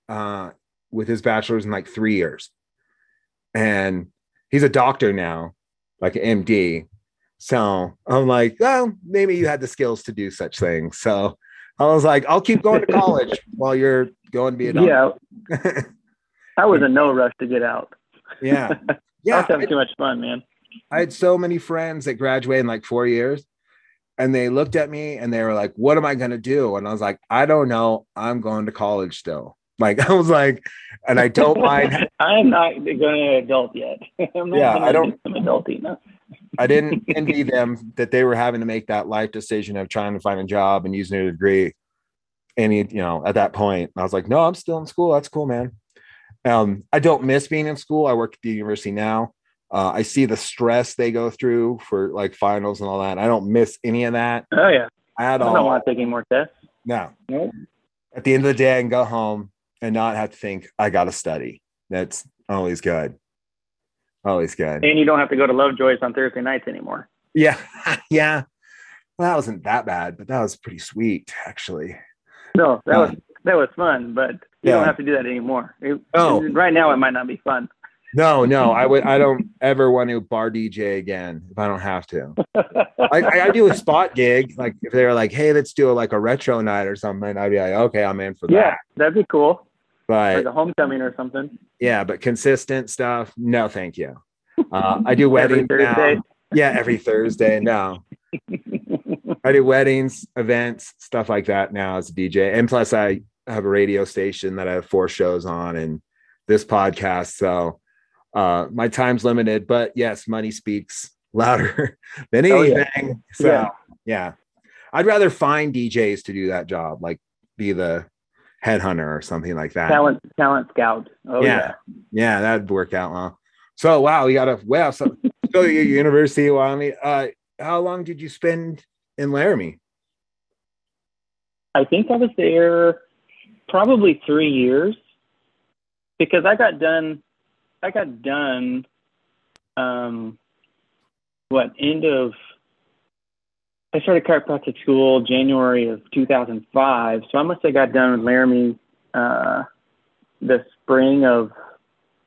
uh, with his bachelor's in like three years, and he's a doctor now, like an MD. So I'm like, oh, maybe you had the skills to do such things. So I was like, I'll keep going to college while you're going to be a doctor. Yeah, I was in no rush to get out. yeah, I yeah. was having too much fun, man. I had so many friends that graduated in like four years, and they looked at me and they were like, "What am I going to do?" And I was like, "I don't know. I'm going to college still." Like I was like, and I don't mind. I am not going to adult yet. I'm not Yeah, I don't- do some adulting. No. I didn't envy them that they were having to make that life decision of trying to find a job and using a degree. Any, you know, at that point, I was like, "No, I'm still in school. That's cool, man." Um, I don't miss being in school. I work at the university now. Uh, I see the stress they go through for like finals and all that. I don't miss any of that Oh yeah, at I all. don't want to take any more tests. No, Nope. at the end of the day, I can go home and not have to think I got to study. That's always good. Always good. And you don't have to go to Lovejoy's on Thursday nights anymore. Yeah. yeah. Well, that wasn't that bad, but that was pretty sweet, actually. No, that was um, that was fun, but you yeah. don't have to do that anymore. It- Oh. Right now, it might not be fun. No, no, I would. I don't ever want to bar DJ again if I don't have to. I, I do a spot gig, like if they're like, "Hey, let's do a, like a retro night or something," I'd be like, "Okay, I'm in for that." yeah, that'd be cool, But like a homecoming or something. yeah, but consistent stuff, no, thank you. Uh, I do Every weddings now. Yeah, every Thursday. No, I do weddings, events, stuff like that now as a DJ. And plus, I have a radio station that I have four shows on and this podcast. So uh, my time's limited, but yes, money speaks louder than Oh, yeah. anything. So Yeah. yeah. I'd rather find DJs to do that job, like be the headhunter or something like that. talent talent scout. Oh Yeah. yeah. Yeah, that'd work out well. So wow, you got a wow. So, so your University of Wyoming. Uh, how long did you spend in Laramie? I think I was there probably three years because I got done. I got done. Um, what end of? I started chiropractic school January of 2005, so I must have got done with Laramie uh, the spring of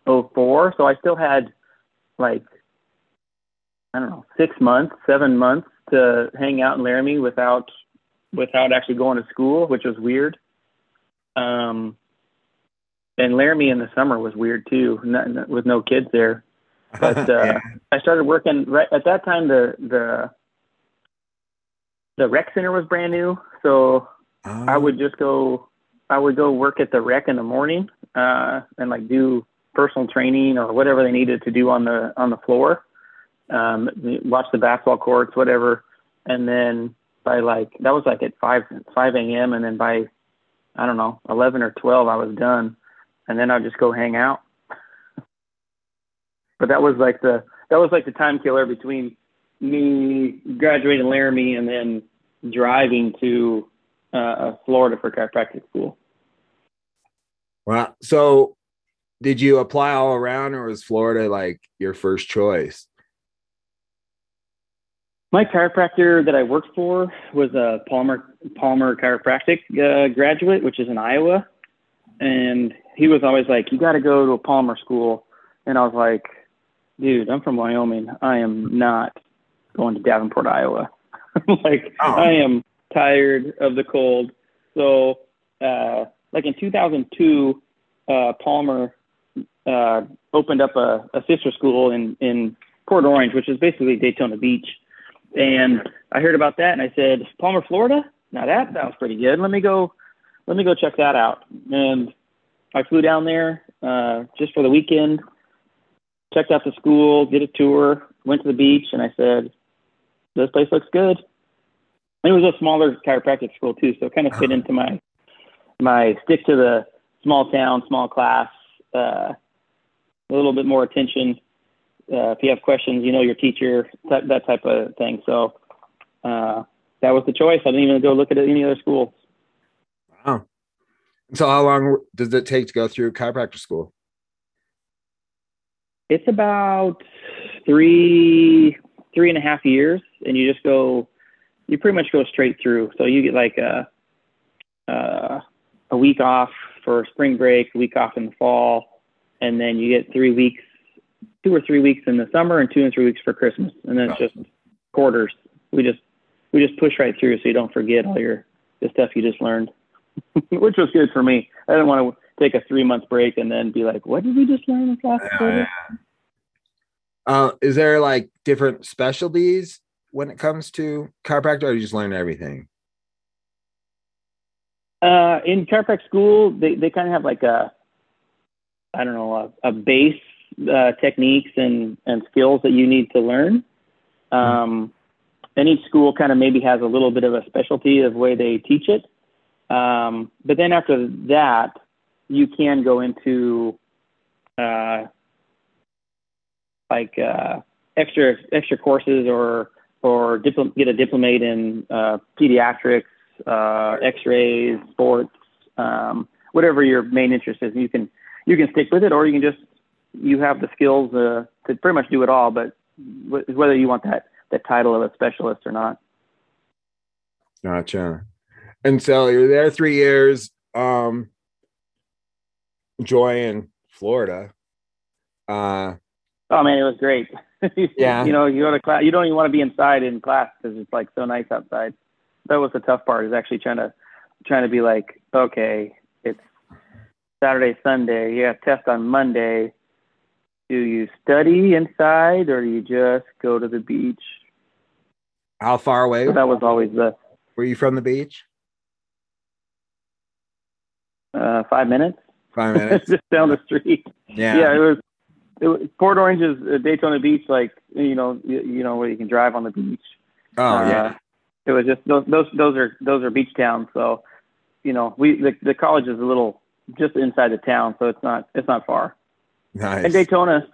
04. So I still had like I don't know six months, seven months to hang out in Laramie without without actually going to school, which was weird. Um, and Laramie in the summer was weird too, not, with no kids there. But uh, Yeah. I started working right at that time. The the the rec center was brand new, so I would just go. I would go work at the rec in the morning uh, and like do personal training or whatever they needed to do on the on the floor. Um, watch the basketball courts, whatever, and then by like that was like at five five a.m. and then by I don't know eleven or twelve I was done, and then I'd just go hang out. but that was like the that was like the time killer between me graduating Laramie and then driving to uh, Florida for chiropractic school. Wow. So, did you apply all around, or was Florida like your first choice? My chiropractor that I worked for was a Palmer Palmer Chiropractic uh, graduate, which is in Iowa, and he was always like, "You got to go to a Palmer school," and I was like, "Dude, I'm from Wyoming. I am not going to Davenport, Iowa. like, Oh. I am tired of the cold. So, uh, like in 2002, uh, Palmer uh, opened up a, a sister school in in Port Orange, which is basically Daytona Beach. And I heard about that, and I said, Palmer, Florida. Now that sounds pretty good. Let me go. Let me go check that out. And I flew down there uh, just for the weekend. Checked out the school, did a tour, went to the beach, and I said, "This place looks good." it was a smaller chiropractic school too, so it kind of fit into my my stick to the small town, small class, uh, a little bit more attention. Uh, if you have questions, you know your teacher, that, that type of thing. So uh, that was the choice. I didn't even go look at any other schools. Wow. So how long does it take to go through chiropractic school? It's about three, three and a half years, and you just go you pretty much go straight through. So you get like a uh, a week off for spring break, a week off in the fall, and then you get three weeks, two or three weeks in the summer, and two and three weeks for Christmas, and then it's just quarters. We just we just push right through so you don't forget all your the stuff you just learned, which was good for me. I didn't want to take a three month break and then be like, what did we just learn class? Yeah, yeah. Uh, is there like different specialties when it comes to chiropractic, or you just learn everything? Uh, in chiropractic school, they, they kind of have like a, I don't know, a, a base uh, techniques and, and skills that you need to learn. Um, and each school kind of maybe has a little bit of a specialty of way they teach it. Um, but then after that, you can go into uh, like uh, extra extra courses or or dipl- get a diplomate in uh, pediatrics, uh, X-rays, sports, um, whatever your main interest is. You can you can stick with it, or you can just you have the skills uh, to pretty much do it all. But w- whether you want that that title of a specialist or not. Gotcha. And so you're there three years. Um, Joy in Florida. Uh, oh man, it was great. Yeah. you know, you go to class, you don't even want to be inside in class because it's like so nice outside. That was the tough part is actually trying to, trying to be like, okay, it's Saturday, Sunday. You have test on Monday. Do you study inside or do you just go to the beach? How far away? So that was always the. Were you from the beach? Uh, five minutes. Five minutes. just down the street. Yeah. Yeah, it was it, Port Orange is uh, Daytona Beach, like you know, you, you, know where you can drive on the beach. Oh uh, yeah. It was just those those those are those are beach towns. So, you know, we the, the college is a little just inside the town, so it's not it's not far. Nice. And Daytona,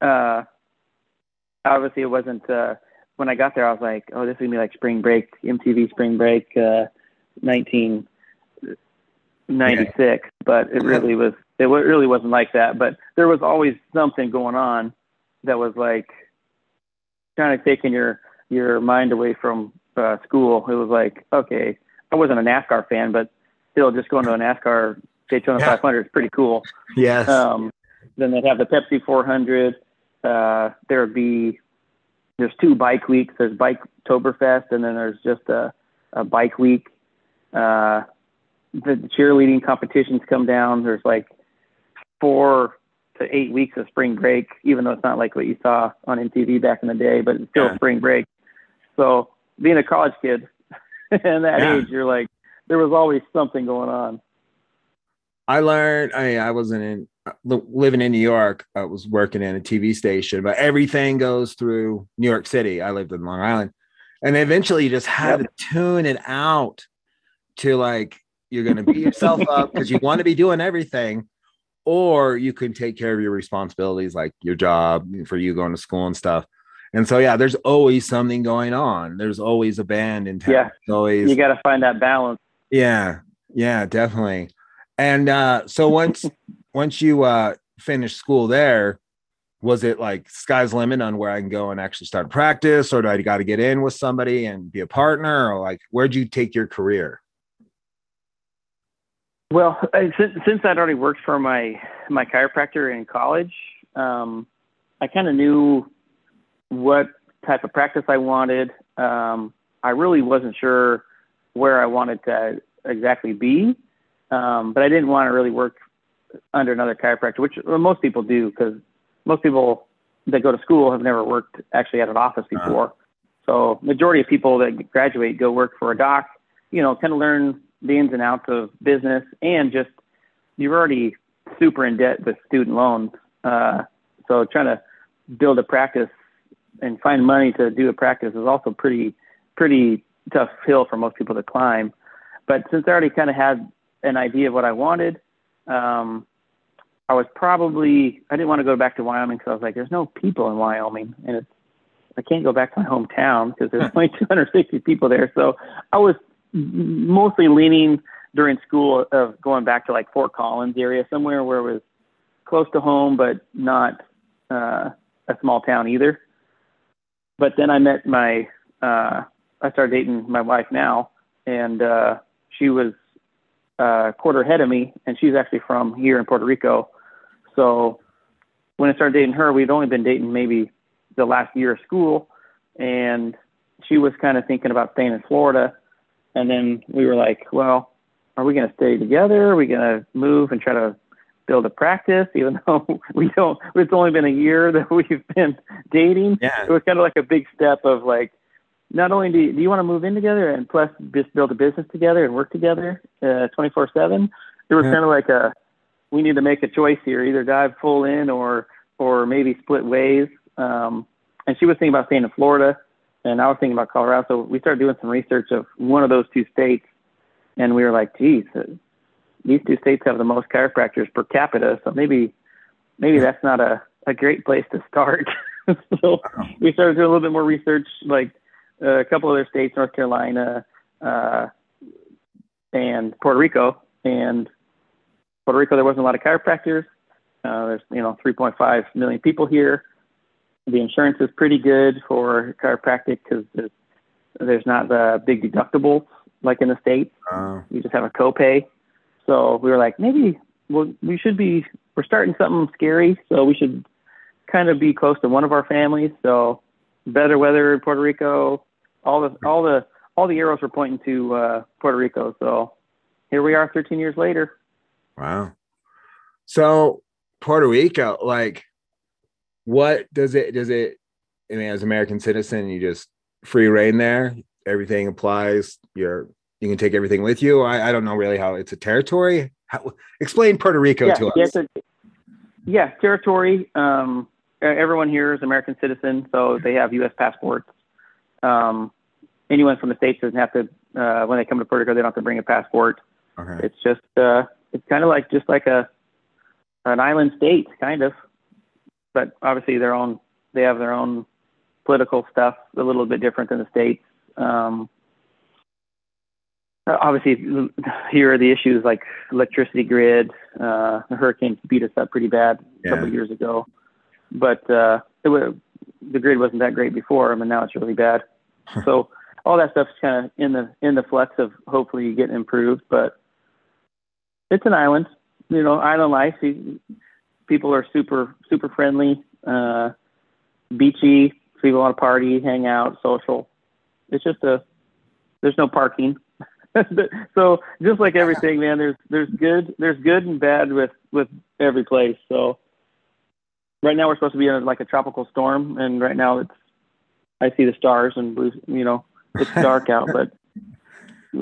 uh, obviously it wasn't. Uh, when I got there, I was like, oh, this is gonna be like spring break, MTV spring break, uh, 1996. Yeah. But it really was it really wasn't like that, but there was always something going on that was like kind of taking your your mind away from uh, school. It was like, okay, I wasn't a NASCAR fan, but still, just going to a NASCAR Daytona yeah. 500 is pretty cool. Yes. Um, then they'd have the Pepsi 400. Uh, there would be there's two bike weeks. There's Bike Toberfest, and then there's just a, a bike week. Uh, the cheerleading competitions come down. There's like four to eight weeks of spring break, even though it's not like what you saw on MTV back in the day, but it's still yeah. spring break. So being a college kid and that yeah. age, you're like, there was always something going on. I learned, I mean, I wasn't in living in New York. I was working in a TV station, but everything goes through New York City. I lived in Long Island. And eventually you just had yep. to tune it out to like, you're going to beat yourself up because you want to be doing everything or you can take care of your responsibilities like your job for you going to school and stuff. And so yeah there's always something going on. There's always a band in town. Yeah. Always you got to find that balance. Yeah. Yeah definitely. And uh so once once you uh finish school there was it like sky's limit on where i can go and actually start practice or do i got to get in with somebody and be a partner or like where'd you take your career well, since, since I'd already worked for my my chiropractor in college, um, I kind of knew what type of practice I wanted. Um, I really wasn't sure where I wanted to exactly be. Um, but I didn't want to really work under another chiropractor, which well, most people do because most people that go to school have never worked actually at an office uh-huh. before. Uh-huh. So majority of people that graduate go work for a doc, you know, kind of learn the ins and outs of business and just you're already super in debt with student loans. Uh, so trying to build a practice and find money to do a practice is also pretty pretty tough hill for most people to climb. But since I already kind of had an idea of what I wanted, um, I was probably I didn't want to go back to Wyoming because I was like, there's no people in Wyoming, and it's I can't go back to my hometown because there's only 260 people there. So I was mostly leaning during school of going back to like Fort Collins area, somewhere where it was close to home but not uh, a small town either. But then I met my uh, I started dating my wife now, and uh, she was uh, quarter ahead of me, and she's actually from here in Puerto Rico. So when I started dating her, we'd only been dating maybe the last year of school, and she was kind of thinking about staying in Florida. And then we were like, well, are we going to stay together? Are we going to move and try to build a practice, even though we don't? It's only been a year that we've been dating. Yeah. It was kind of like a big step of like, not only do you, do you want to move in together and plus just build a business together and work together uh, 24 7 it was yeah. kind of like a we need to make a choice here either dive full in or or maybe split ways um, and she was thinking about staying in florida and i was thinking about colorado so we started doing some research of one of those two states and we were like geez uh, these two states have the most chiropractors per capita so maybe maybe that's not a, a great place to start so we started doing a little bit more research like a couple other states, North Carolina, uh, and Puerto Rico. And Puerto Rico, there wasn't a lot of chiropractors. Uh, there's you know 3.5 million people here. The insurance is pretty good for chiropractic because there's, there's not the big deductibles like in the states. Uh, you just have a copay. So we were like, maybe well, we should be. We're starting something scary, so we should kind of be close to one of our families. So better weather in Puerto Rico. All the all the all the arrows were pointing to uh, Puerto Rico. So here we are, 13 years later. Wow. So Puerto Rico, like, what does it does it? I mean, as American citizen, you just free reign there. Everything applies. You're you can take everything with you. I, I don't know really how it's a territory. How, explain Puerto Rico yeah, to us. Yeah, yeah territory. Um, everyone here is American citizen, so they have U.S. passports. Um, anyone from the states doesn't have to uh, when they come to Puerto Rico, they don't have to bring a passport. Okay. It's just uh, it's kind of like just like a an island state, kind of, but obviously their own they have their own political stuff a little bit different than the states. Um, obviously, here are the issues like electricity grid. Uh, the hurricanes beat us up pretty bad a couple years ago but uh, it was, the grid wasn't that great before. I mean, now it's really bad. so all that stuff's kind of in the in the flux of hopefully getting improved. But it's an island, you know, island life. People are super super friendly, uh, beachy. People want to party, hang out, social. It's just a there's no parking. so just like everything, man, there's there's good there's good and bad with with every place. So right now we're supposed to be in like a tropical storm, and right now it's I see the stars and blue. You know, it's dark out, but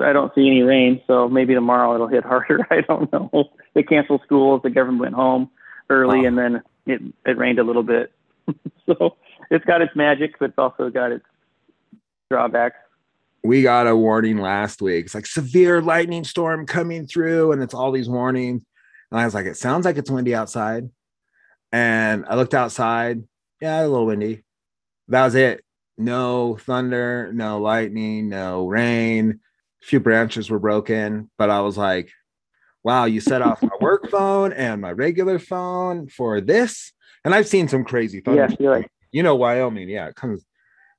I don't see any rain. So maybe tomorrow it'll hit harder. I don't know. They canceled schools. The government went home early, and then it it rained a little bit. so it's got its magic, but it's also got its drawbacks. We got a warning last week. It's like severe lightning storm coming through, and it's all these warnings. And I was like, it sounds like it's windy outside. And I looked outside. Yeah, a little windy. That was it. No thunder, no lightning, no rain. A few branches were broken, but I was like, wow, you set off my work phone and my regular phone for this. And I've seen some crazy thunder. Yeah, like- you know, Wyoming. Yeah, it comes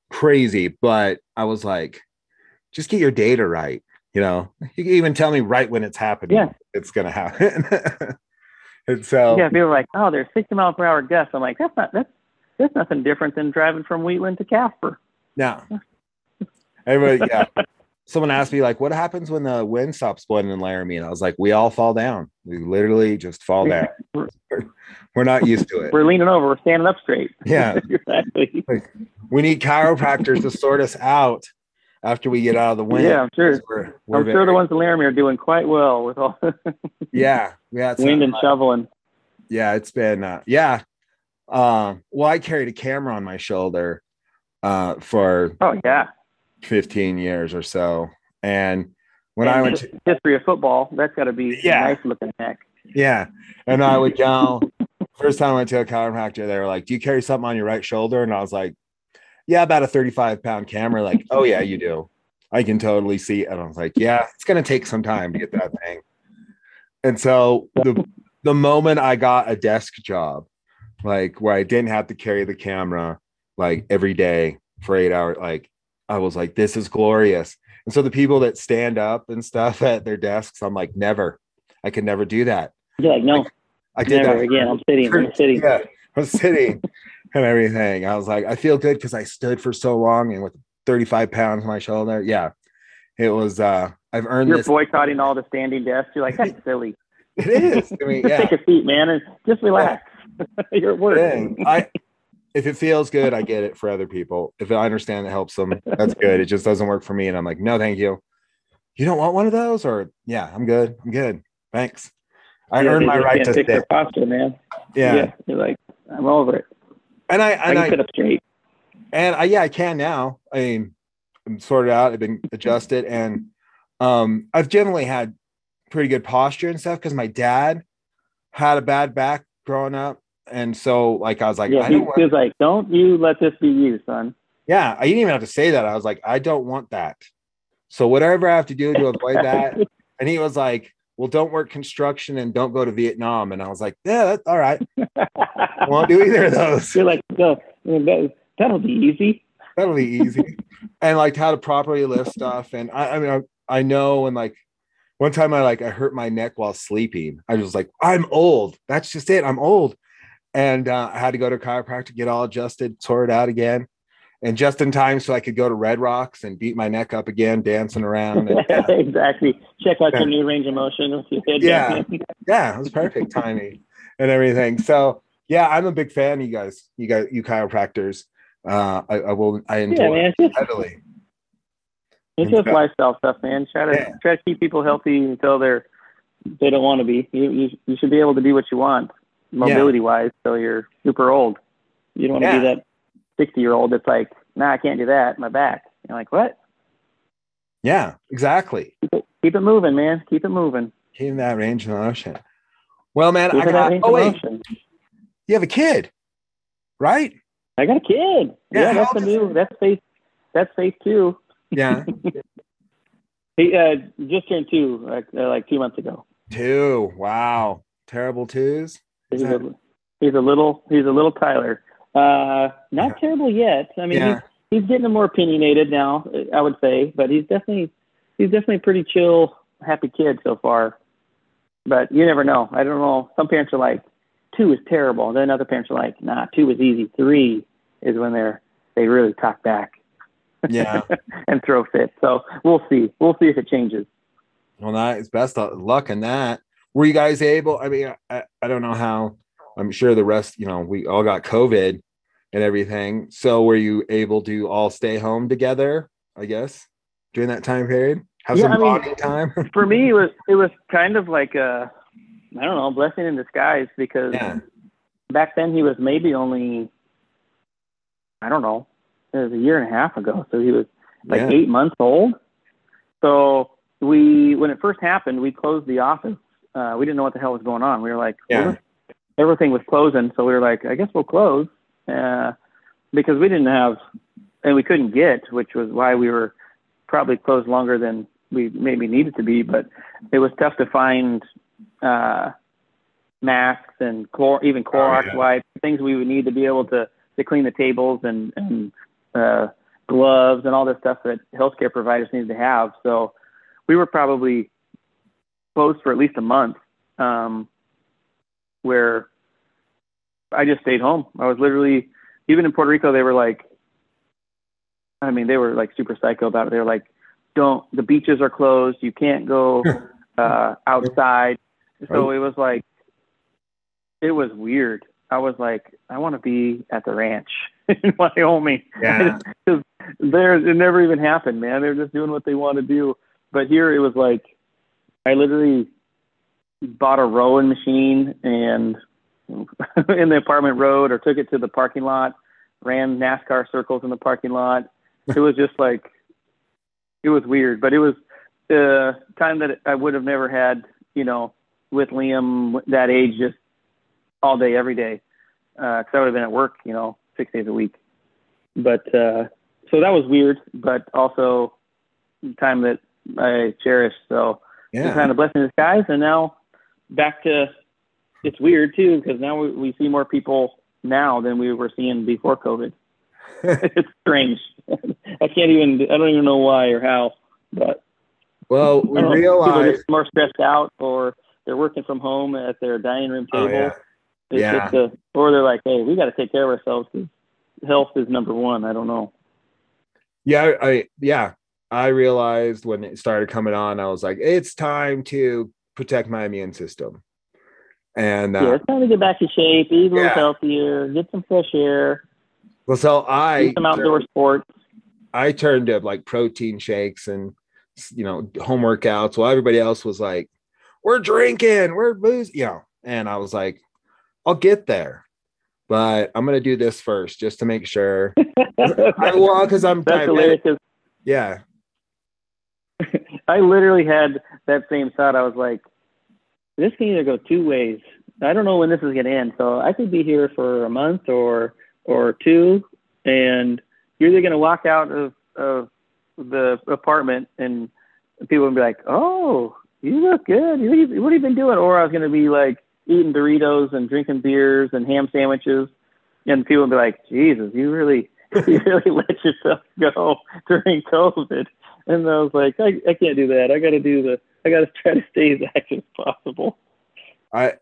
crazy. But I was like, just get your data right. You know, you can even tell me right when it's happening. Yeah. It's going to happen. And so yeah, people are like, oh, there's 60 mile per hour gusts. I'm like, that's not that's that's nothing different than driving from Wheatland to Casper. No. Everybody, yeah. someone asked me like, "What happens when the wind stops blowing in Laramie?" And I was like, "We all fall down. We literally just fall down. We're not used to it. We're leaning over. We're standing up straight. Yeah, exactly. Like, we need chiropractors to sort us out after we get out of the wind. Yeah, I'm sure. We're, we're I'm very, sure the ones in Laramie are doing quite well with all Yeah, yeah. it's wind and shoveling. yeah it's been uh, yeah um well i carried a camera on my shoulder uh for Oh yeah. 15 years or so. And when And i went to history of football, that's got to be Yeah. nice looking neck. yeah. And i would go first time i went to a chiropractor they were like do you carry something on your right shoulder? And i was like yeah about a 35 pound camera. Like oh yeah you do. I can totally see. And i was like yeah it's gonna take some time to get that thing. And so the the moment i got a desk job like where i didn't have to carry the camera like every day for eight hours like i was like this is glorious and so the people that stand up and stuff at their desks i'm like never i can never do that You're like, no, i did never that again. I'm sitting. I'm sitting. yeah, I'm sitting and everything. I was like, I feel good because I stood for so long and with 35 pounds on my shoulder. Yeah. It was uh I've earned You're this. boycotting all the standing desks. You're like, that's silly. It is. I mean, Just yeah. take a seat, man, and just relax. You're at work. I if it feels good, I get it for other people. If I understand it helps them, that's good. It just doesn't work for me. And I'm like, no, thank you. You don't want one of those? Or yeah, I'm good. I'm good. Thanks. I Yeah, earned my right to fix their posture, man. Yeah. yeah. You're like, I'm over it. And I I and can I sit up straight. and I, yeah, I can now. I mean, I'm sorted out. I've been adjusted, and um, I've generally had pretty good posture and stuff because my dad had a bad back growing up, and so like I was like, yeah, I he, don't he was like, don't you let this be you, son. yeah, I didn't even have to say that. I was like, I don't want that. So whatever I have to do to avoid that, and he was like, well, don't work construction and don't go to Vietnam, and I was like, yeah, that's all right. I won't do either of those. You're like, no, that, that'll be easy. that'll be easy and like how to properly lift stuff and i, I mean I, I know and like one time i like i hurt my neck while sleeping i was like i'm old that's just it i'm old and uh, i had to go to a chiropractor get all adjusted sort it out again and just in time so i could go to red rocks and beat my neck up again dancing around and, yeah, exactly. Check out your new range of motion with your head Yeah. yeah it was perfect timing and everything so yeah i'm a big fan of you guys you guys you chiropractors uh i, I will i enjoy man. it heavily it's just Yeah. lifestyle stuff, man. Try to Yeah. try to keep people healthy until they're they don't want to be. You, you you should be able to do what you want, mobility wise, till you're super old. You don't want to Yeah. be that sixty year old that's like, nah, I can't do that. My back. You're like, what? yeah exactly Keep it, keep it moving, man. Keep it moving. Keep that range of motion. Well, man, Keep I got. Oh wait, you have a kid, right? I got a kid. Yeah, Yeah, that's the old is new. That's phase. That's phase two. Yeah, He uh, just turned two, like, uh, like two months ago. two. Wow, terrible twos. He's a, he's a little. He's a little Tyler. Uh, not Yeah. terrible yet. I mean, Yeah, he's, he's getting more opinionated now. I would say, but he's definitely he's definitely a pretty chill, happy kid so far. But you never know. I don't know. Some parents are like, two is terrible. Then other parents are like, nah, two is easy. Three is when they're they really talk back yeah. and throw fits. So we'll see. We'll see if it changes. Well, that is best of luck in that. Were you guys able? I mean, I, I don't know how. I'm sure the rest. You know, we all got COVID and everything. So were you able to all stay home together? I guess during that time period, have Yeah, some I mean- time. For me, it was it was kind of like a I don't know blessing in disguise because yeah, back then he was maybe only I don't know it was a year and a half ago, so he was like yeah, eight months old. So we when it first happened, we closed the office. Uh, we didn't know what the hell was going on. We were like, Yeah. well, everything was closing, so we were like, I guess we'll close uh, because we didn't have and we couldn't get, which was why we were probably closed longer than we maybe needed to be. But it was tough to find uh, masks and chlor- even Clorox Oh, yeah. wipes, things we would need to be able to to clean the tables and and uh, gloves and all this stuff that healthcare providers needed to have. So we were probably closed for at least a month, um, where I just stayed home. I was literally even in Puerto Rico. They were like, I mean, they were like super psycho about it. They were like, don't. The beaches are closed. You can't go uh, outside. So it was like, it was weird. I was like, I want to be at the ranch in Wyoming. Yeah. There, it never even happened, man. They're just doing what they want to do. But here it was like, I literally bought a rowing machine and in the apartment road or took it to the parking lot, ran NASCAR circles in the parking lot. It was just like, it was weird, but it was the time that I would have never had, you know, with Liam that age, just all day, every day. Uh, cause I would have been at work, you know, six days a week. But, uh, so that was weird, but also time that I cherished. So it's Yeah. kind of blessing in disguise. And now back to, it's weird too, because now we, we see more people now than we were seeing before COVID. it's strange. I can't even, I don't even know why or how, but Well, we know, people are just more stressed out or they're working from home at their dining room Oh, table. yeah. It's Yeah. just a, or they're like, hey, we got to take care of ourselves because health is number one. I don't know. Yeah. I, yeah. I realized when it started coming on, I was like, it's time to protect my immune system. And, yeah, uh, it's time to get back in shape, eat a little Yeah. healthier, get some fresh air, well, so do I, some outdoor sports. I turned to like protein shakes and, you know, home workouts while everybody else was like, we're drinking, we're booze, you know, and I was like, I'll get there, but I'm going to do this first just to make sure. I, well, cause I'm That's diabetic. Yeah. I literally had that same thought. I was like, this can either go two ways. I don't know when this is going to end. So I could be here for a month or or two, and you're either going to walk out of, of the apartment and people would be like, oh, you look good. You, what have you been doing? Or I was going to be like eating Doritos and drinking beers and ham sandwiches, and people would be like, Jesus, you really you really let yourself go during COVID. And I was like, I, I can't do that. I got to do the, I got to try to stay as active as possible. I,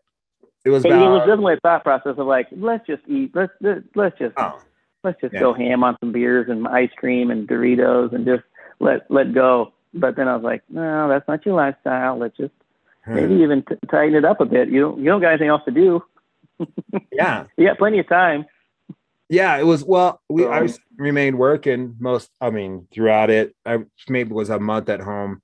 it was But there was definitely a thought process of like, let's just eat, let's let's, let's just oh, let's just yeah. go ham on some beers and ice cream and Doritos and just let let go. But then I was like, no, that's not your lifestyle. Let's just hmm. maybe even t- tighten it up a bit. You don't you don't got anything else to do. yeah. You got plenty of time. Yeah. It was, well, we, I was, remained working most, I mean, throughout it. I maybe was a month at home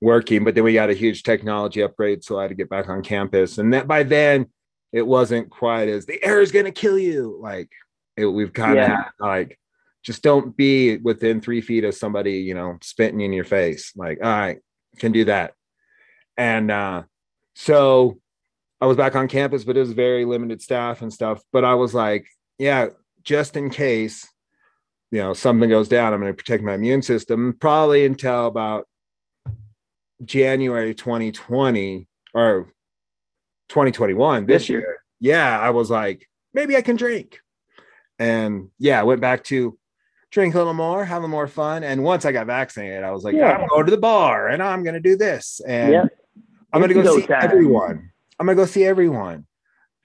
working, but then we got a huge technology upgrade. So I had to get back on campus. And that by then it wasn't quite as the air is going to kill you. Like it, we've kind of Yeah. like, just don't be within three feet of somebody, you know, spitting in your face. Like, all right, can do that. And uh, so I was back on campus, but it was very limited staff and stuff. But I was like, yeah, just in case, you know, something goes down, I'm going to protect my immune system probably until about January 2020 or 2021 this, This year. year. Yeah, I was like, maybe I can drink. And yeah, I went back to drink a little more, have a more fun. And once I got vaccinated, I was like, Yeah. I'm going to the bar and I'm going to do this. And Yeah. I'm going to go go see time. everyone. I'm going to go see everyone.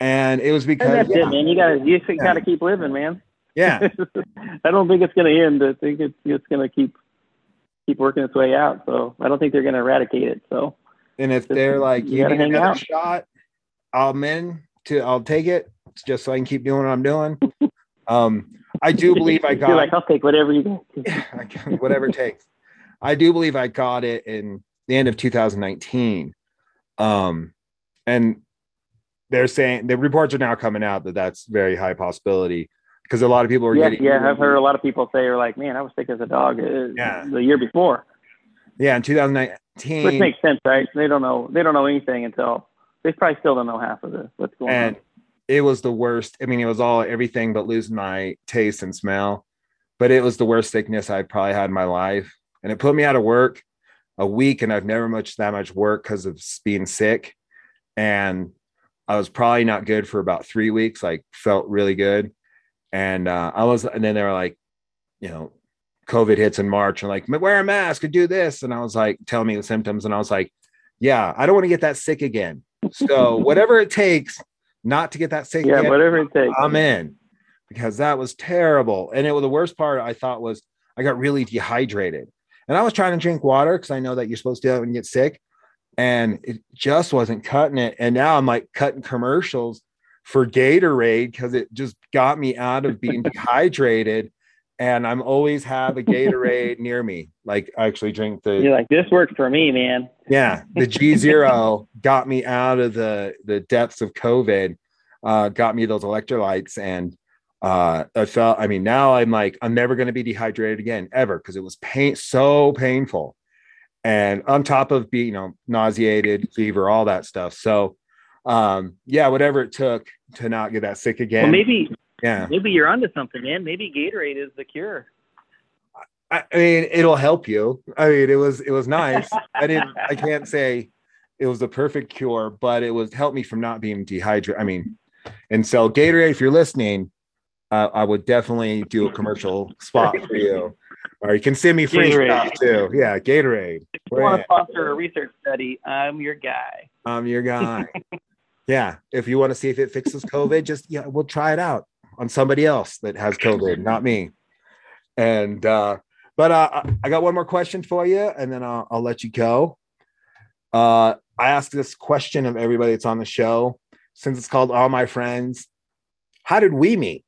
And it was because, And that's yeah, it, man. You gotta you gotta keep living, man. yeah, I don't think it's going to end. I think it's it's going to keep keep working its way out. So I don't think they're going to eradicate it. So And if Just- they're like, you you, gotta need hang out. shot, I'm in to, I'll take it just so I can keep doing what I'm doing. Um, I do believe I You're got like, I'll take whatever you got. Whatever it takes. I do believe I got it in the end of 2019. Um, and they're saying the reports are now coming out that that's very high possibility because a lot of people are Yeah, getting yeah. I've heard a lot of people say, "Are like, man, I was sick as a dog uh, Yeah. the year before," yeah in 2019 which makes sense, right? They don't know. They don't know anything until they probably still don't know half of the what's going and on. it was the worst. I mean, it was all everything but losing my taste and smell. But it was the worst sickness I've probably had in my life, and it put me out of work a week, and I've never much that much work because of being sick. And I was probably not good for about three weeks. Like felt really good, and uh, I was. And then they were like, you know, COVID hits in March, and like wear a mask and do this, and I was like, telling me the symptoms, and I was like, yeah, I don't want to get that sick again. So whatever it takes not to get that sick Yeah, again, whatever it takes. I'm in because that was terrible. And it was the worst part I thought was I got really dehydrated. And I was trying to drink water because I know that you're supposed to when you get sick. And it just wasn't cutting it. And now I'm like cutting commercials for Gatorade because it just got me out of being dehydrated. And I'm always have a Gatorade near me. Like I actually drink the You're like, this worked for me, man. yeah, the G zero got me out of the the depths of COVID, uh, got me those electrolytes, and uh, I felt. I mean, now I'm like, I'm never going to be dehydrated again ever because it was pain so painful, and on top of being, you know, nauseated, fever, all that stuff. So, um, yeah, whatever it took to not get that sick again. Well, maybe yeah, maybe you're onto something, man. Maybe Gatorade is the cure. I, I mean, it'll help you. I mean, it was it was nice. I didn't. I can't say it was the perfect cure, but it was helped me from not being dehydrated. I mean, and so Gatorade, if you're listening, uh, I would definitely do a commercial spot for you, or you can send me free Gatorade. stuff too. Yeah, Gatorade. If you want to sponsor a research study, I'm your guy. I'm your guy. yeah, if you want to see if it fixes COVID, just yeah, we'll try it out on somebody else that has COVID, not me. And uh, but uh, I- I got one more question for you, and then I'll, I'll let you go. Uh, I ask this question of everybody that's on the show since it's called All My Friends. How did we meet?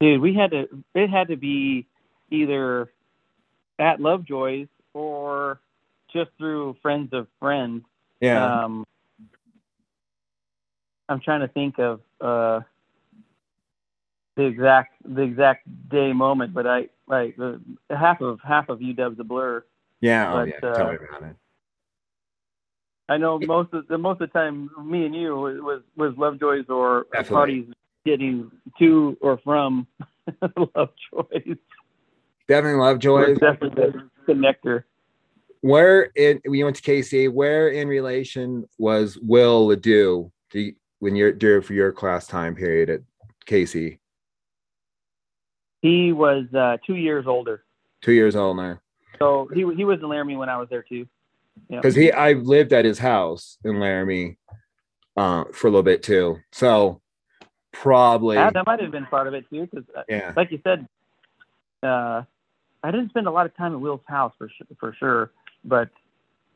Dude, we had to. It had to be either at Lovejoy's or just through friends of friends. Yeah, Um, I'm trying to think of uh, the exact the exact day moment, but I like the half of half of UW's a blur. yeah, oh but, yeah. uh, Tell me about it. I know most of the most of the time, me and you was was, was Lovejoy's or Definitely. parties getting to or from Lovejoy's. Definitely love Was Joy. definitely the connector. Where in we went to Kaycee? Where in relation was Will LeDoux you- when you're during for your class time period at Kaycee? He was uh, two years older, Two years old now. so he he was in Laramie when I was there too. Because he I lived at his house in Laramie uh, for a little bit too. So probably Ah, that might have been part of it too, because yeah. like you said, uh, I didn't spend a lot of time at Will's house for su- for sure, but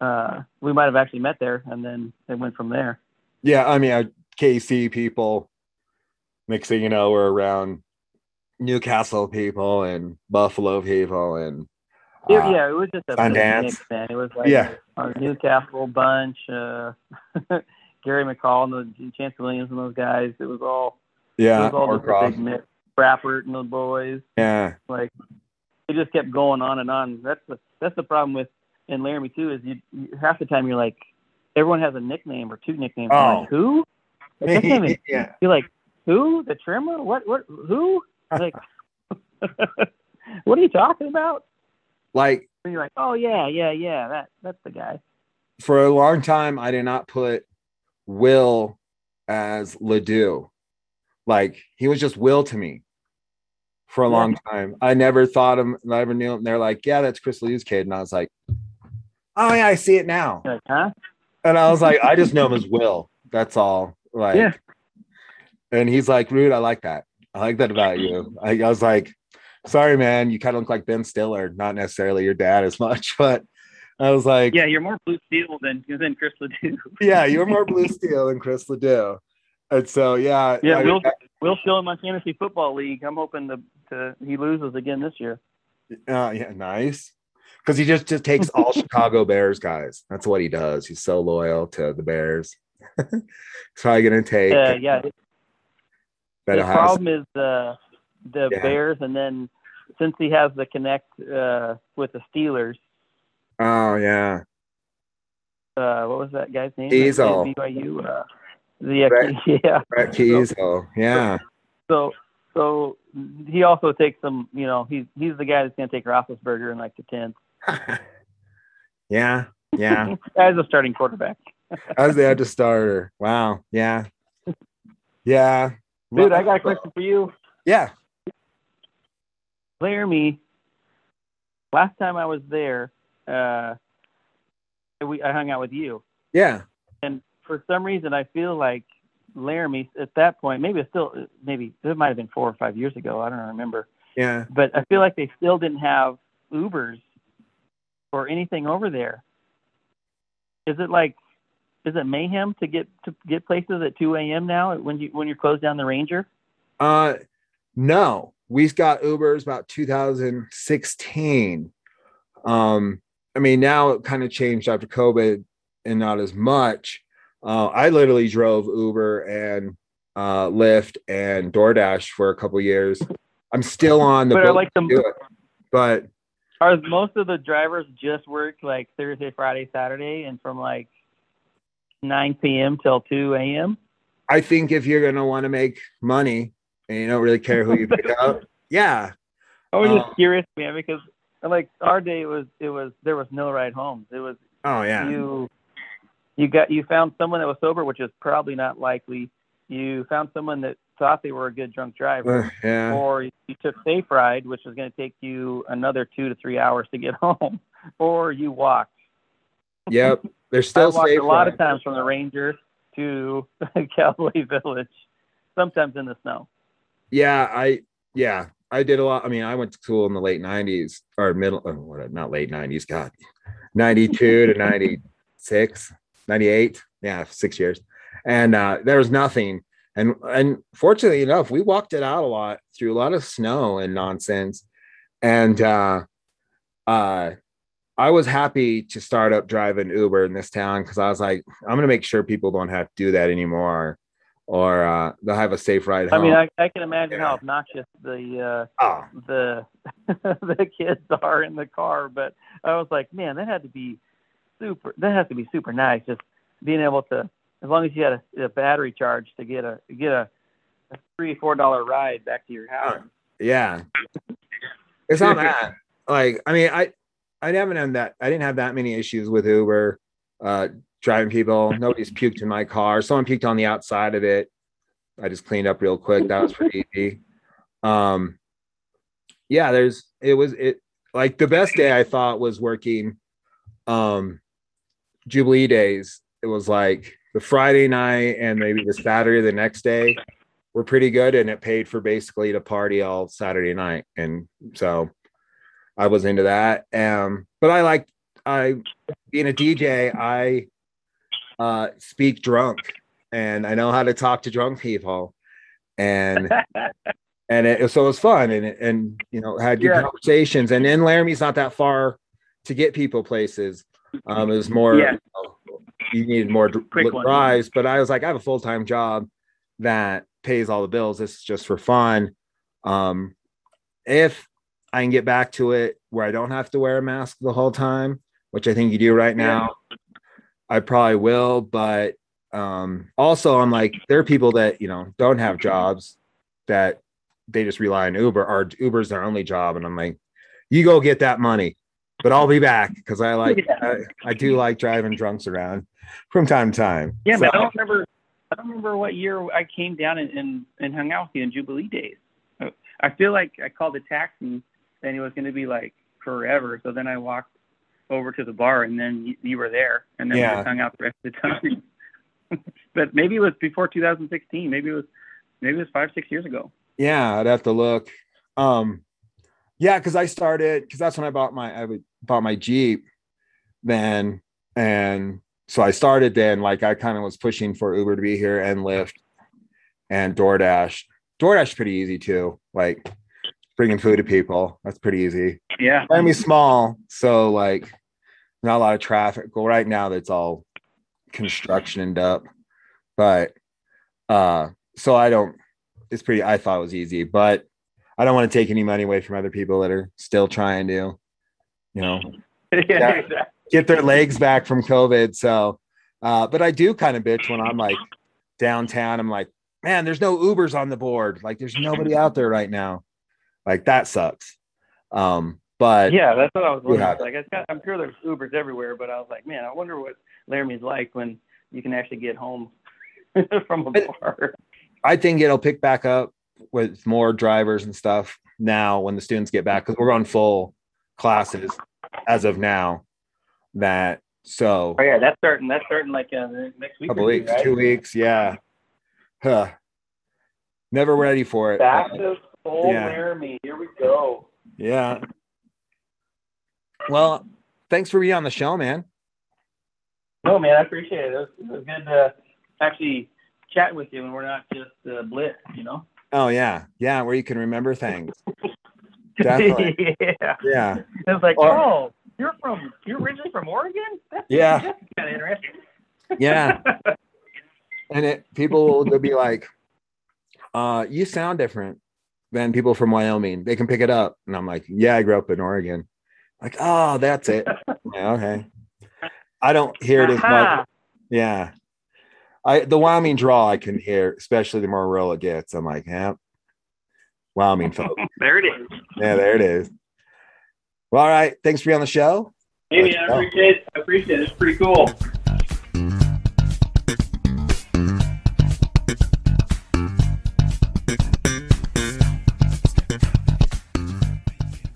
uh, we might have actually met there, and then it went from there. Yeah, I mean uh, Kaycee people next thing you know we're around Newcastle people and Buffalo people and It- uh, yeah, it was just a Sundance. mix, man. It was like Yeah. a Newcastle bunch, uh, Gary McCall and the Chance Williams and those guys. It was all yeah, all Orcroft. big mix. Rappert and the boys. yeah, Like it just kept going on and on. That's the that's the problem with in Laramie too is you, you half the time you're like everyone has a nickname or two nicknames. Oh. like who? Like, even- yeah. you're like who? The trimmer? What? What? Who? Like what are you talking about? Like And you're like, oh yeah, yeah, yeah, that that's the guy. for a long time, I did not put Will as LeDoux. Like he was just Will to me for a Yeah. long time. I never thought him, I never knew him. They're like, yeah, that's Chris Lew's kid. And I was like, oh yeah, I see it now. Like, huh? And I was like, I just know him as Will. That's all. Like, Yeah. and he's like, Rude, I like that. I like that about you. I, I was like, sorry, man, you kind of look like Ben Stiller, not necessarily your dad as much, but I was like, Yeah, you're more blue steel than than Chris LeDoux. yeah, you're more blue steel than Chris LeDoux. And so, yeah, Yeah, I Will Will still in my fantasy football league. I'm hoping to, to he loses again this year. uh, yeah, nice. Because he just just takes all Chicago Bears guys. That's what he does. He's so loyal to the Bears. He's probably gonna take Uh, yeah, that the Ohio problem is the the Yeah. Bears, and then since he has the connect uh, with the Steelers, Oh yeah, uh, what was that guy's name? Diesel. BYU. Uh, the Brett. yeah. Brett Keisel. Yeah, So so he also takes some. You know, he's he's the guy that's going to take Roethlisberger in like the tenth yeah, yeah. as a starting quarterback. As the edge starter. Wow. Yeah. Yeah. Dude, I got a question for you. Yeah. Laramie, last time I was there, uh, we I hung out with you, Yeah. For some reason I feel like Laramie at that point. Maybe it's still maybe it might have been four or five years ago. I don't remember. Yeah. But I feel like they still didn't have Ubers or anything over there. Is it like is it mayhem to get to get places at 2 a.m. now when you when you close down the Ranger? Uh, no, we've got Ubers about 2016. Um, I mean, now it kind of changed after COVID and not as much. Uh, I literally drove Uber and uh, Lyft and DoorDash for a couple years. I'm still on the but like the it, but are most of the drivers just work like Thursday, Friday, Saturday, and from like 9 p.m. till 2 a.m. I think if you're gonna want to make money and you don't really care who you pick up, yeah, I was Um, just curious, man, because like our day it was it was there was no ride homes. It was oh yeah, you you got you found someone that was sober, which is probably not likely. You found someone that thought they were a good drunk driver, Uh, yeah, or you took safe ride, which was going to take you another two to three hours to get home, or you walked. yep. There's I still walked safe a lot ride. of times from the Ranger to Cowboy Village, sometimes in the snow. Yeah, I yeah, I did a lot. I mean, I went to school in the late '90s or middle, uh, what, not late '90s. God, '92 to '96, '98. Yeah, six years, and uh, there was nothing. And and fortunately enough, we walked it out a lot through a lot of snow and nonsense. And uh, uh, I was happy to start up driving Uber in this town because I was like, I'm gonna make sure people don't have to do that anymore, or uh, they'll have a safe ride home. I mean, I, I can imagine Yeah. how obnoxious the uh, oh, the the kids are in the car, but I was like, man, that had to be super. That has to be super nice, just being able to, as long as you had a, a battery charge to get a get a, a three four dollar ride back to your house. Yeah. It's not that. Like, I mean, I I haven't had that. I didn't have that many issues with Uber uh driving people. Nobody's puked in my car. Someone puked on the outside of it. I just cleaned up real quick. That was pretty easy. Um yeah, there's it was it like the best day I thought was working um Jubilee days. It was like the Friday night and maybe the Saturday the next day were pretty good and it paid for basically to party all Saturday night. And so I was into that. Um, but I like I being a DJ, I uh speak drunk and I know how to talk to drunk people. And and it so it was fun and and you know had good Yeah. conversations. And then Laramie's not that far to get people places. Um, it was more Yeah. you, know, you needed more Quick one. drives, but I was like, I have a full time job that pays all the bills. This is just for fun. Um, if I can get back to it where I don't have to wear a mask the whole time, which I think you do right now, I probably will. But um, also, I'm like, there are people that you know don't have jobs that they just rely on Uber, or Uber's their only job, and I'm like, you go get that money, but I'll be back because I like I, I do like driving drunks around from time to time. Yeah, man. I don't remember. I don't remember what year I came down and, and, and hung out with you in Jubilee days. I- I feel like I called a taxi and it was going to be like forever. So then I walked over to the bar and then you, you were there and then we just hung out the rest of the time. but maybe it was before 2016. Maybe it was maybe it was five six years ago. Yeah, I'd have to look. Um, yeah, because I started because that's when I bought my I would- bought my Jeep then, and so I started then. Like I kind of was pushing for Uber to be here and Lyft and DoorDash. DoorDash is pretty easy too. Like bringing food to people, that's pretty easy. Yeah. Miami's small, so like not a lot of traffic. Well, right now that's all constructioned up, but uh, so I don't. It's pretty. I thought it was easy, but I don't want to take any money away from other people that are still trying to, you know, yeah. Exactly. get their legs back from COVID. So, uh, but I do kind of bitch when I'm like downtown. I'm like, man, there's no Ubers on the board. Like, there's nobody out there right now. Like that sucks. Um, but Yeah, that's what I was wondering. Like, it's got, I'm sure there's Ubers everywhere, but I was like, man, I wonder what Laramie's like when you can actually get home from a bar. I think it'll pick back up with more drivers and stuff now when the students get back because we're on full classes as of now. That so Oh yeah, that's starting. That's starting like uh, next week. couple or two, weeks, right? two weeks, yeah. huh. Never ready for it. Back to Old yeah. Laramie. Here we go. Yeah. Well, thanks for being on the show, man. No, man, I appreciate it. It was, it was good to actually chat with you and we're not just uh, blitz, you know? Oh, yeah. Yeah, where you can remember things. Definitely. yeah. Yeah. It's like, or, oh, you're from, you're originally from Oregon? That's, yeah. That's kind of interesting. yeah. and it people will be like, uh, you sound different than people from Wyoming. They can pick it up. And I'm like, yeah, I grew up in Oregon. Like, oh, that's it. yeah, okay. I don't hear it as much. Yeah. I the Wyoming draw I can hear, especially the more rural it gets. I'm like, yeah. Wyoming folk. there it is. Yeah, there it is. Well, all right. Thanks for being on the show. Amy, I appreciate it. I appreciate it. It's pretty cool.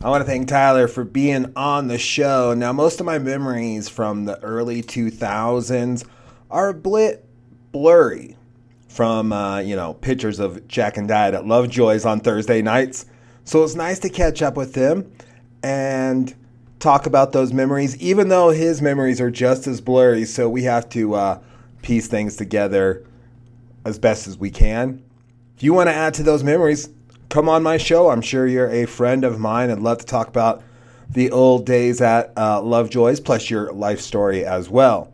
I want to thank Tyler for being on the show. Now, most of my memories from the early 2000s are a bit blurry from, uh, you know, pictures of Jack and Diet at Lovejoy's on Thursday nights. So it's nice to catch up with him and talk about those memories, even though his memories are just as blurry. So we have to uh, piece things together as best as we can. If you want to add to those memories, come on my show. I'm sure you're a friend of mine. I'd love to talk about the old days at uh, Lovejoy's, plus your life story as well.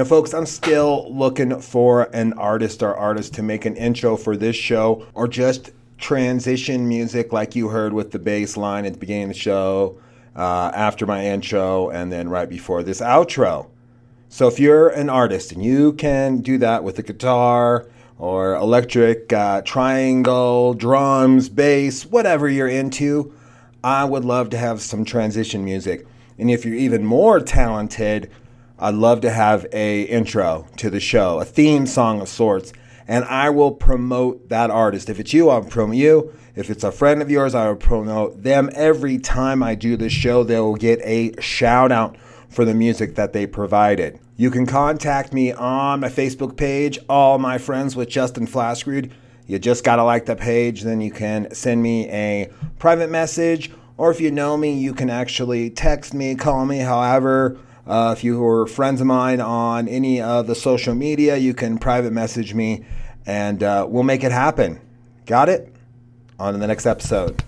Now, folks, I'm still looking for an artist or artist to make an intro for this show or just transition music like you heard with the bass line at the beginning of the show, uh, after my intro, and then right before this outro. So, if you're an artist and you can do that with a guitar, or electric uh, triangle, drums, bass, whatever you're into, I would love to have some transition music. And if you're even more talented, I'd love to have a intro to the show, a theme song of sorts, and I will promote that artist. If it's you, I'll promote you. If it's a friend of yours, I will promote them. Every time I do this show, they will get a shout out for the music that they provided. You can contact me on my Facebook page, All My Friends with Justin Flaskrud. You just got to like the page, then you can send me a private message, or if you know me, you can actually text me, call me, however. Uh, if you are friends of mine on any of the social media, you can private message me and uh, we'll make it happen. Got it? On to the next episode.